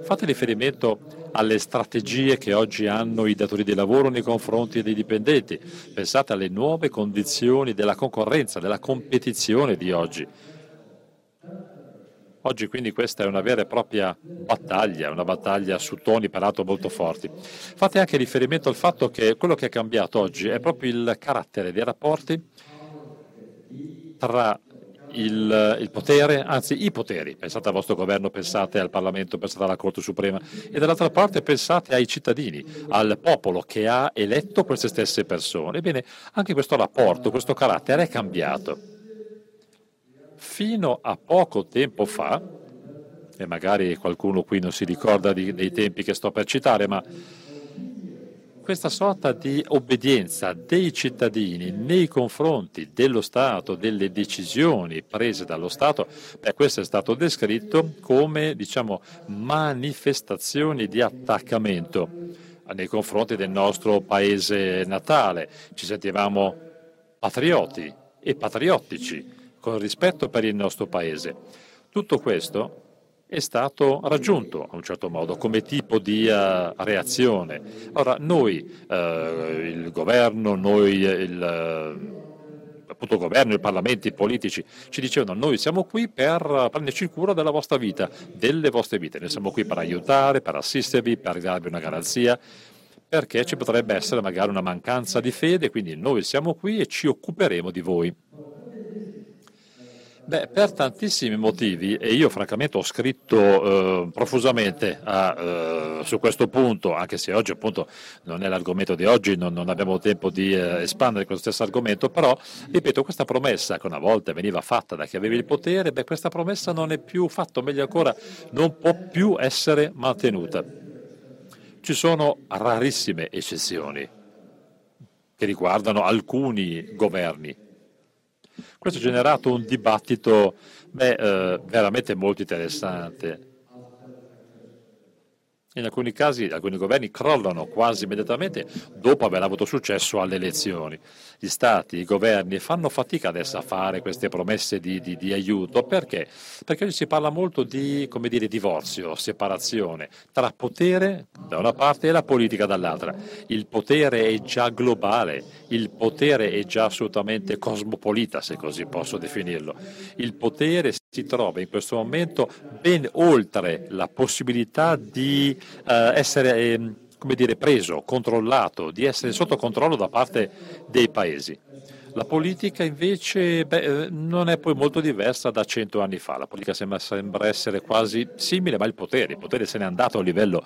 S1: Fate riferimento alle strategie che oggi hanno i datori di lavoro nei confronti dei dipendenti. Pensate alle nuove condizioni della concorrenza, della competizione di oggi. Oggi quindi questa è una vera e propria battaglia, una battaglia su toni peraltro molto forti. Fate anche riferimento al fatto che quello che è cambiato oggi è proprio il carattere dei rapporti tra il, il, potere, anzi i poteri, pensate al vostro governo, pensate al Parlamento, pensate alla Corte Suprema e dall'altra parte pensate ai cittadini, al popolo che ha eletto queste stesse persone. Ebbene, anche questo rapporto, questo carattere è cambiato fino a poco tempo fa, e magari qualcuno qui non si ricorda di, dei tempi che sto per citare, ma questa sorta di obbedienza dei cittadini nei confronti dello Stato, delle decisioni prese dallo Stato, beh, questo è stato descritto come diciamo, manifestazioni di attaccamento nei confronti del nostro paese natale. Ci sentivamo patrioti e patriottici con rispetto per il nostro Paese. Tutto questo è stato raggiunto a un certo modo come tipo di uh, reazione. Ora, noi, uh, il governo, noi, il, appunto, il governo, il Parlamento, i politici, ci dicevano noi siamo qui per prenderci cura della vostra vita, delle vostre vite, noi siamo qui per aiutare, per assistervi, per darvi una garanzia, perché ci potrebbe essere magari una mancanza di fede, quindi noi siamo qui e ci occuperemo di voi. Beh, per tantissimi motivi, e io francamente ho scritto eh, profusamente a, eh, su questo punto, anche se oggi appunto non è l'argomento di oggi, non, non abbiamo tempo di eh, espandere questo stesso argomento, però ripeto, questa promessa che una volta veniva fatta da chi aveva il potere, beh, questa promessa non è più fatta, o meglio ancora, non può più essere mantenuta. Ci sono rarissime eccezioni che riguardano alcuni governi questo ha generato un dibattito beh, eh, veramente molto interessante. In alcuni casi alcuni governi crollano quasi immediatamente dopo aver avuto successo alle elezioni. Gli stati, i governi fanno fatica adesso a fare queste promesse di, di, di aiuto perché? Perché oggi si parla molto di dire, divorzio, separazione tra potere da una parte e la politica dall'altra. Il potere è già globale, il potere è già assolutamente cosmopolita, se così posso definirlo. Il potere si trova in questo momento ben oltre la possibilità di eh, essere eh, come dire, preso, controllato, di essere sotto controllo da parte dei paesi. La politica invece beh, eh, non è poi molto diversa da cento anni fa, la politica sembra, sembra essere quasi simile, ma il potere, il potere se n'è andato a livello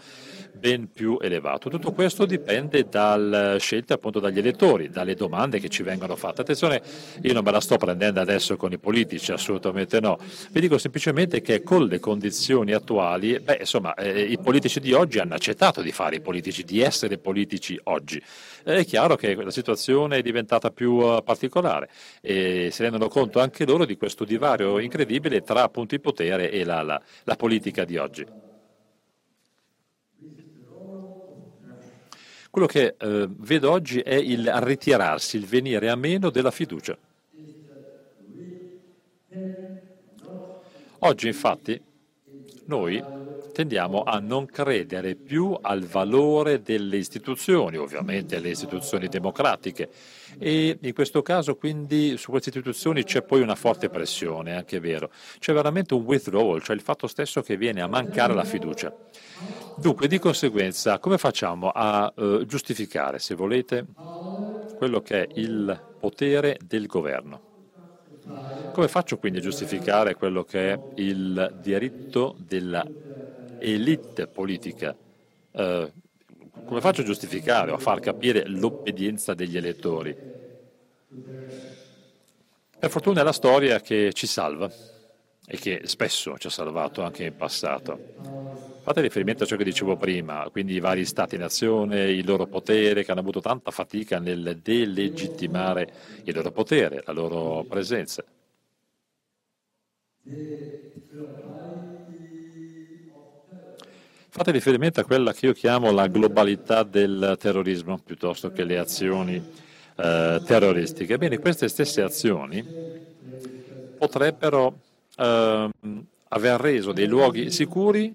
S1: ben più elevato. Tutto questo dipende dalle scelte appunto dagli elettori, dalle domande che ci vengono fatte. Attenzione, io non me la sto prendendo adesso con i politici, assolutamente no. Vi dico semplicemente che con le condizioni attuali, beh, insomma, eh, i politici di oggi hanno accettato di fare i politici, di essere politici oggi. È chiaro che la situazione è diventata più uh, particolare e si rendono conto anche loro di questo divario incredibile tra appunto il potere e la, la, la politica di oggi. Quello che eh, vedo oggi è il ritirarsi, il venire a meno della fiducia. Oggi infatti noi tendiamo a non credere più al valore delle istituzioni, ovviamente le istituzioni democratiche, e in questo caso quindi su queste istituzioni c'è poi una forte pressione, anche vero. C'è veramente un withdrawal, cioè il fatto stesso che viene a mancare la fiducia. Dunque, di conseguenza, come facciamo a eh, giustificare, se volete, quello che è il potere del governo? Come faccio quindi a giustificare quello che è il diritto della elite politica? Eh, come faccio a giustificare o a far capire l'obbedienza degli elettori? Per fortuna è la storia che ci salva e che spesso ci ha salvato anche in passato. Fate riferimento a ciò che dicevo prima, quindi i vari stati-nazione, il loro potere, che hanno avuto tanta fatica nel delegittimare il loro potere, la loro presenza. Fate riferimento a quella che io chiamo la globalità del terrorismo piuttosto che le azioni eh, terroristiche. Bene, queste stesse azioni potrebbero eh, aver reso dei luoghi sicuri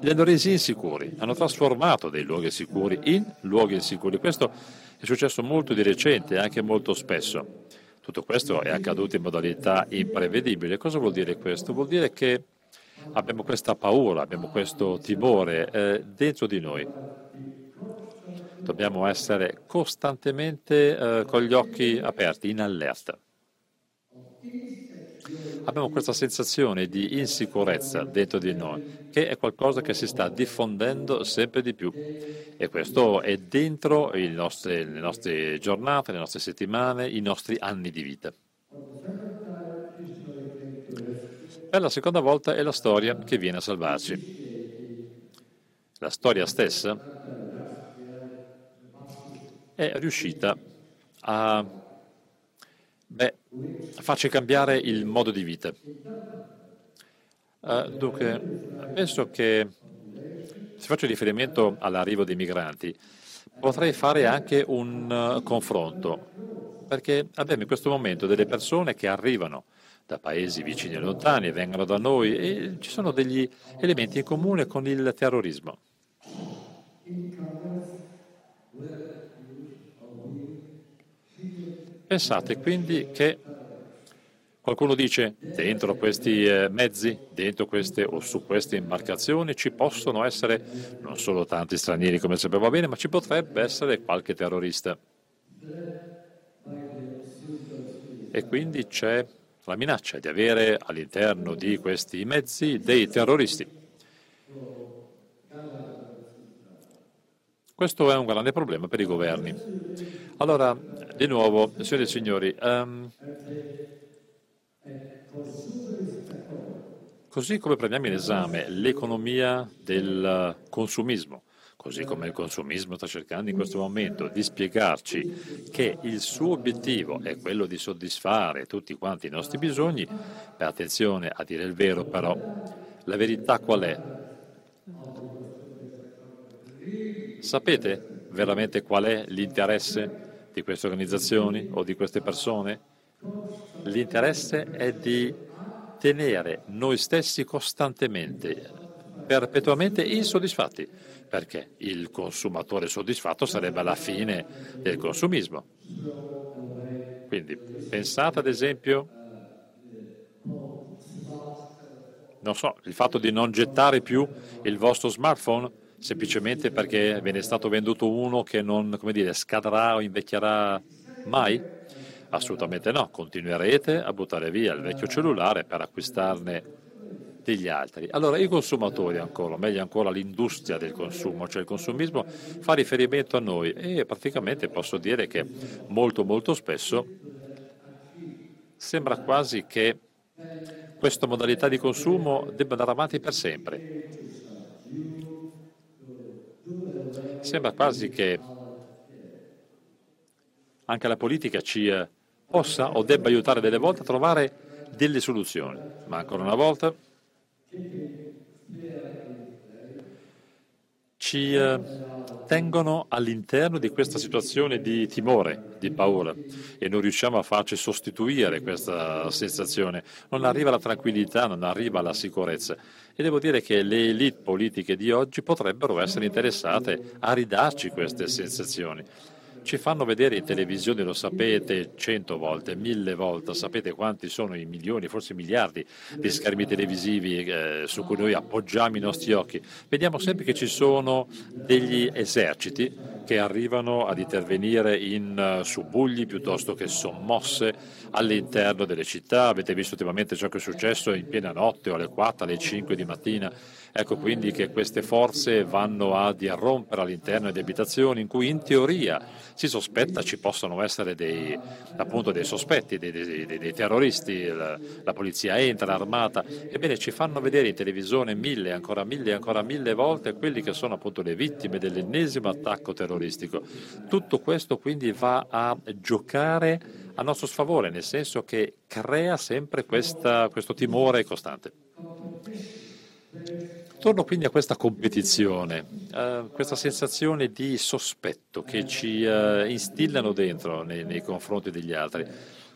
S1: li hanno resi insicuri, hanno trasformato dei luoghi sicuri in luoghi insicuri. Questo è successo molto di recente e anche molto spesso. Tutto questo è accaduto in modalità imprevedibile. Cosa vuol dire questo? Vuol dire che abbiamo questa paura, abbiamo questo timore eh, dentro di noi. Dobbiamo essere costantemente eh, con gli occhi aperti, in allerta abbiamo questa sensazione di insicurezza dentro di noi, che è qualcosa che si sta diffondendo sempre di più. E questo è dentro nostri, le nostre giornate, le nostre settimane, i nostri anni di vita. Per la seconda volta è la storia che viene a salvarci. La storia stessa è riuscita a Beh, faccia cambiare il modo di vita. Uh, dunque, penso che se faccio riferimento all'arrivo dei migranti, potrei fare anche un uh, confronto. perché abbiamo in questo momento delle persone che arrivano da paesi vicini e lontani vengono da noi e ci sono degli elementi in comune con il terrorismo. Pensate quindi che qualcuno dice dentro questi eh, mezzi, dentro queste o su queste imbarcazioni ci possono essere non solo tanti stranieri come sapeva bene, ma ci potrebbe essere qualche terrorista. E quindi c'è la minaccia di avere all'interno di questi mezzi dei terroristi. Questo è un grande problema per i governi. Allora, di nuovo, signori e signori, um, così come prendiamo in esame l'economia del consumismo, così come il consumismo sta cercando in questo momento di spiegarci che il suo obiettivo è quello di soddisfare tutti quanti i nostri bisogni, beh, attenzione a dire il vero però, la verità qual è? Sapete veramente qual è l'interesse di queste organizzazioni o di queste persone? L'interesse è di tenere noi stessi costantemente, perpetuamente insoddisfatti perché il consumatore soddisfatto sarebbe la fine del consumismo. Quindi pensate ad esempio, non so, il fatto di non gettare più il vostro smartphone semplicemente perché ve ne è stato venduto uno che non, dire, scadrà o invecchierà mai? Assolutamente no, continuerete a buttare via il vecchio cellulare per acquistarne degli altri. Allora i consumatori ancora, meglio ancora l'industria del consumo, cioè il consumismo, fa riferimento a noi e praticamente posso dire che molto molto spesso sembra quasi che questa modalità di consumo debba andare avanti per sempre. Sembra quasi che anche la politica ci eh, possa o debba aiutare delle volte a trovare delle soluzioni, ma ancora una volta ci eh, tengono all'interno di questa situazione di timore, di paura e non riusciamo a farci sostituire questa sensazione. Non arriva la tranquillità, non arriva la sicurezza. E devo dire che le elite politiche di oggi potrebbero essere interessate a ridarci queste sensazioni ci fanno vedere in televisione, lo sapete cento volte, mille volte, sapete quanti sono i milioni, forse miliardi di schermi televisivi eh, su cui noi appoggiamo i nostri occhi. Vediamo sempre che ci sono degli eserciti che arrivano ad intervenire in uh, subugli piuttosto che sommosse all'interno delle città. Avete visto ultimamente ciò che è successo in piena notte o alle 4, alle 5 di mattina Ecco quindi che queste forze vanno a irrompere all'interno di abitazioni in cui in teoria si sospetta ci possano essere dei, appunto, dei sospetti, dei, dei, dei terroristi, la, la, polizia entra, l'armata, ebbene ci fanno vedere in televisione mille, ancora mille, ancora mille volte quelli che sono appunto le vittime dell'ennesimo attacco terroristico. Tutto questo quindi va a giocare a nostro sfavore, nel senso che crea sempre questa, questo timore costante. Torno quindi a questa competizione, a questa sensazione di sospetto che ci uh, instillano dentro nei, nei, confronti degli altri.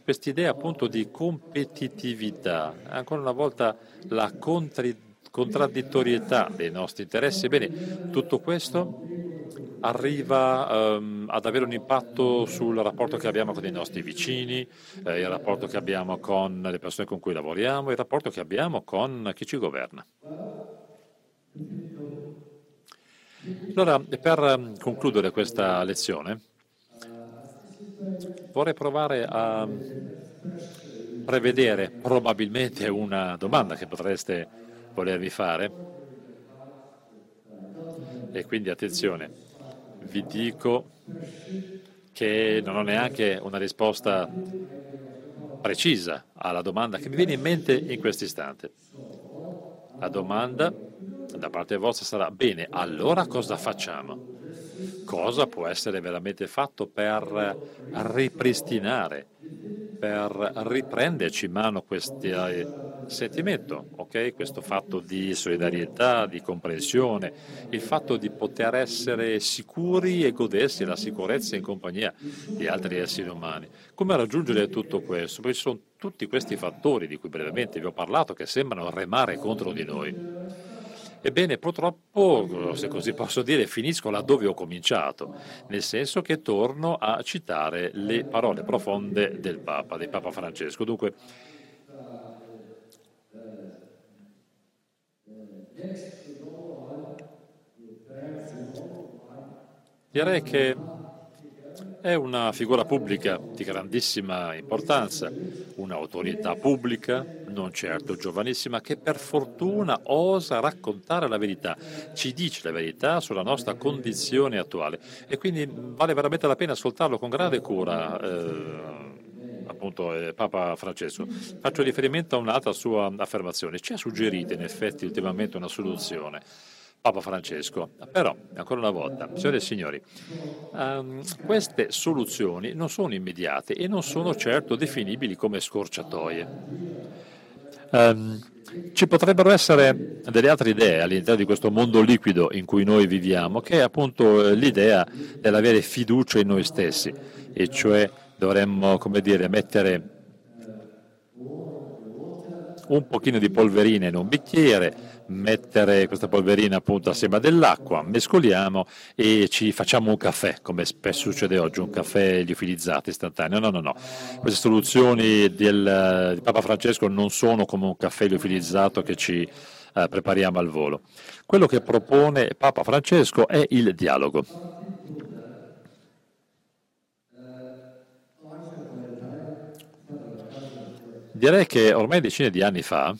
S1: Quest'idea appunto di competitività, ancora una volta la contraddittorietà dei nostri interessi. Bene, tutto questo arriva um, ad avere un impatto sul rapporto che abbiamo con i nostri vicini, eh, il rapporto che abbiamo con le persone con cui lavoriamo, il rapporto che abbiamo con chi ci governa. Allora, per ehm, concludere questa lezione, vorrei provare a prevedere probabilmente una domanda che potreste volervi fare. E quindi attenzione, vi dico che non ho neanche una risposta precisa alla domanda che mi viene in mente in questo istante. La domanda da parte vostra sarà bene, allora cosa facciamo? Cosa può essere veramente fatto per ripristinare, per riprenderci in mano questo eh, sentimento, okay? questo fatto di solidarietà, di comprensione, il fatto di poter essere sicuri e godersi la sicurezza in compagnia di altri esseri umani. Come raggiungere tutto questo? Perché ci sono tutti questi fattori di cui brevemente vi ho parlato che sembrano remare contro di noi. Ebbene, purtroppo, se così posso dire, finisco laddove ho cominciato, nel senso che torno a citare le parole profonde del Papa, del Papa Francesco. Dunque, direi che è una figura pubblica di grandissima importanza, un'autorità pubblica, non certo giovanissima, che per fortuna osa raccontare la verità, ci dice la verità sulla nostra condizione attuale e quindi vale veramente la pena ascoltarlo con grande cura. Eh, appunto eh, Papa Francesco. Faccio riferimento a un'altra sua affermazione. Ci ha suggerito in effetti ultimamente una soluzione Papa Francesco. Però, ancora una volta, signore e signori, um, queste soluzioni non sono immediate e non sono certo definibili come scorciatoie. Um, ci potrebbero essere delle altre idee all'interno di questo mondo liquido in cui noi viviamo, che è appunto eh, l'idea dell'avere fiducia in noi stessi, e cioè dovremmo, come dire, mettere un pochino di polverina in un bicchiere, mettere questa polverina appunto assieme a dell'acqua, mescoliamo e ci facciamo un caffè, come spesso succede oggi, un caffè liofilizzato istantaneo. No, no, no. Queste soluzioni del, di Papa Francesco non sono come un caffè liofilizzato che ci eh, prepariamo al volo. Quello che propone Papa Francesco è il dialogo. Direi che ormai decine di anni fa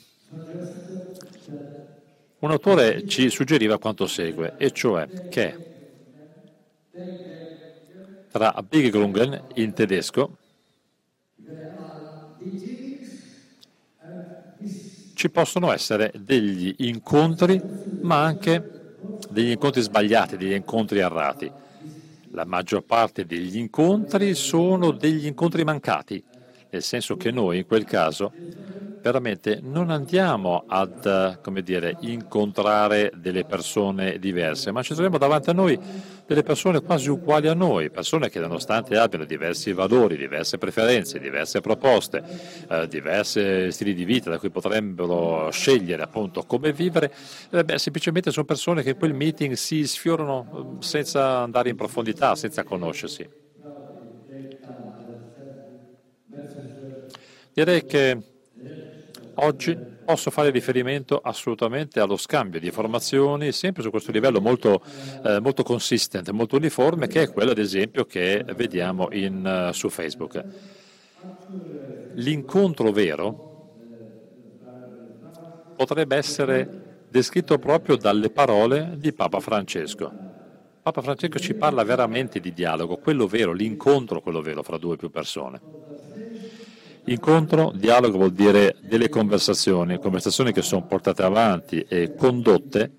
S1: un autore ci suggeriva quanto segue, e cioè che tra Begegrungen in tedesco ci possono essere degli incontri, ma anche degli incontri sbagliati, degli incontri errati. La maggior parte degli incontri sono degli incontri mancati, nel senso che noi in quel caso veramente non andiamo ad dire, incontrare delle persone diverse, ma ci troviamo davanti a noi delle persone quasi uguali a noi, persone che nonostante abbiano diversi valori, diverse preferenze, diverse proposte, eh, diversi stili di vita da cui potrebbero scegliere appunto come vivere, eh, beh, semplicemente sono persone che in quel meeting si sfiorano eh, senza andare in profondità, senza conoscersi. Direi che Oggi posso fare riferimento assolutamente allo scambio di informazioni sempre su questo livello molto, eh, molto consistent, molto uniforme, che è quello ad esempio che vediamo in, uh, su Facebook. L'incontro vero potrebbe essere descritto proprio dalle parole di Papa Francesco. Papa Francesco ci parla veramente di dialogo, quello vero, l'incontro, quello vero fra due o più persone. Incontro, dialogo vuol dire delle conversazioni, conversazioni che sono portate avanti e condotte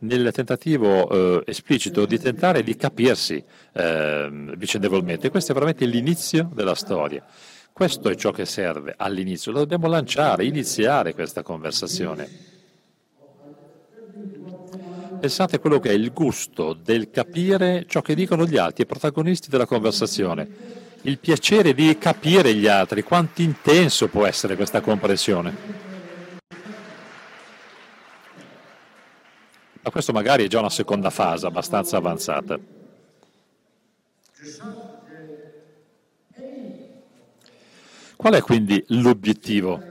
S1: nel tentativo eh, esplicito di tentare di capirsi eh, vicendevolmente. Questo è veramente l'inizio della storia. Questo è ciò che serve all'inizio, lo dobbiamo lanciare, iniziare questa conversazione. Pensate a quello che è il gusto del capire ciò che dicono gli altri, i protagonisti della conversazione il piacere di capire gli altri, quanto intenso può essere questa comprensione. Ma questo magari è già una seconda fase abbastanza avanzata. Qual è quindi l'obiettivo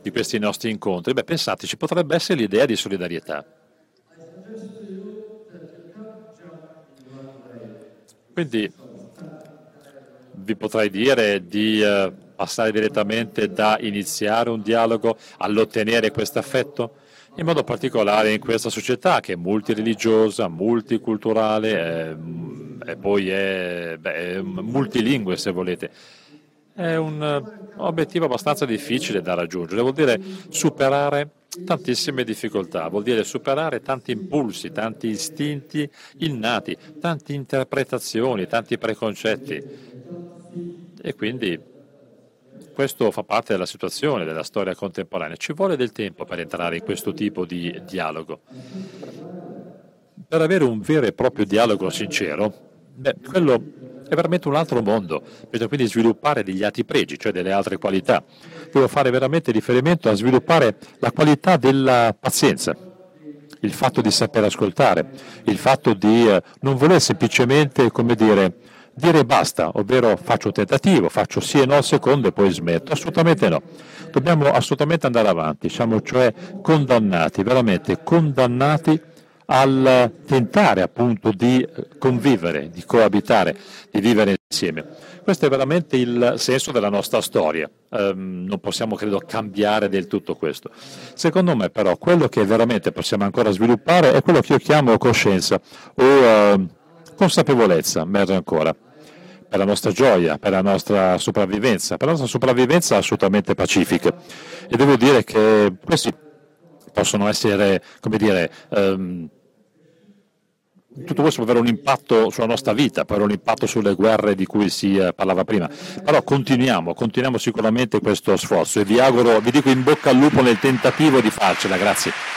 S1: di questi nostri incontri? Beh, pensateci, potrebbe essere l'idea di solidarietà. Quindi vi potrei dire di eh, passare direttamente da iniziare un dialogo all'ottenere questo affetto? In modo particolare in questa società che è multireligiosa, multiculturale eh, e poi è, beh, è multilingue se volete. È un uh, obiettivo abbastanza difficile da raggiungere, vuol dire superare tantissime difficoltà, vuol dire superare tanti impulsi, tanti istinti innati, tante interpretazioni, tanti preconcetti e quindi questo fa parte della situazione, della storia contemporanea. Ci vuole del tempo per entrare in questo tipo di dialogo. Per avere un vero e proprio dialogo sincero, beh, quello è veramente un altro mondo. Bisogna quindi sviluppare degli altri pregi, cioè delle altre qualità. Devo fare veramente riferimento a sviluppare la qualità della pazienza, il fatto di saper ascoltare, il fatto di eh, non voler semplicemente, come dire, dire basta, ovvero faccio un tentativo, faccio sì e no al secondo e poi smetto. Assolutamente no. Dobbiamo assolutamente andare avanti, siamo cioè condannati, veramente condannati al tentare appunto di convivere, di coabitare, di vivere insieme. Questo è veramente il senso della nostra storia. Um, non possiamo, credo, cambiare del tutto questo. Secondo me, però, quello che veramente possiamo ancora sviluppare è quello che io chiamo coscienza o uh, consapevolezza, meglio ancora per la nostra gioia, per la nostra sopravvivenza, per la nostra sopravvivenza assolutamente pacifica. E devo dire che questi possono essere, come dire, um, tutto questo può avere un impatto sulla nostra vita, può avere un impatto sulle guerre di cui si eh, parlava prima, però continuiamo, continuiamo sicuramente questo sforzo e vi auguro, vi dico in bocca al lupo nel tentativo di farcela, grazie.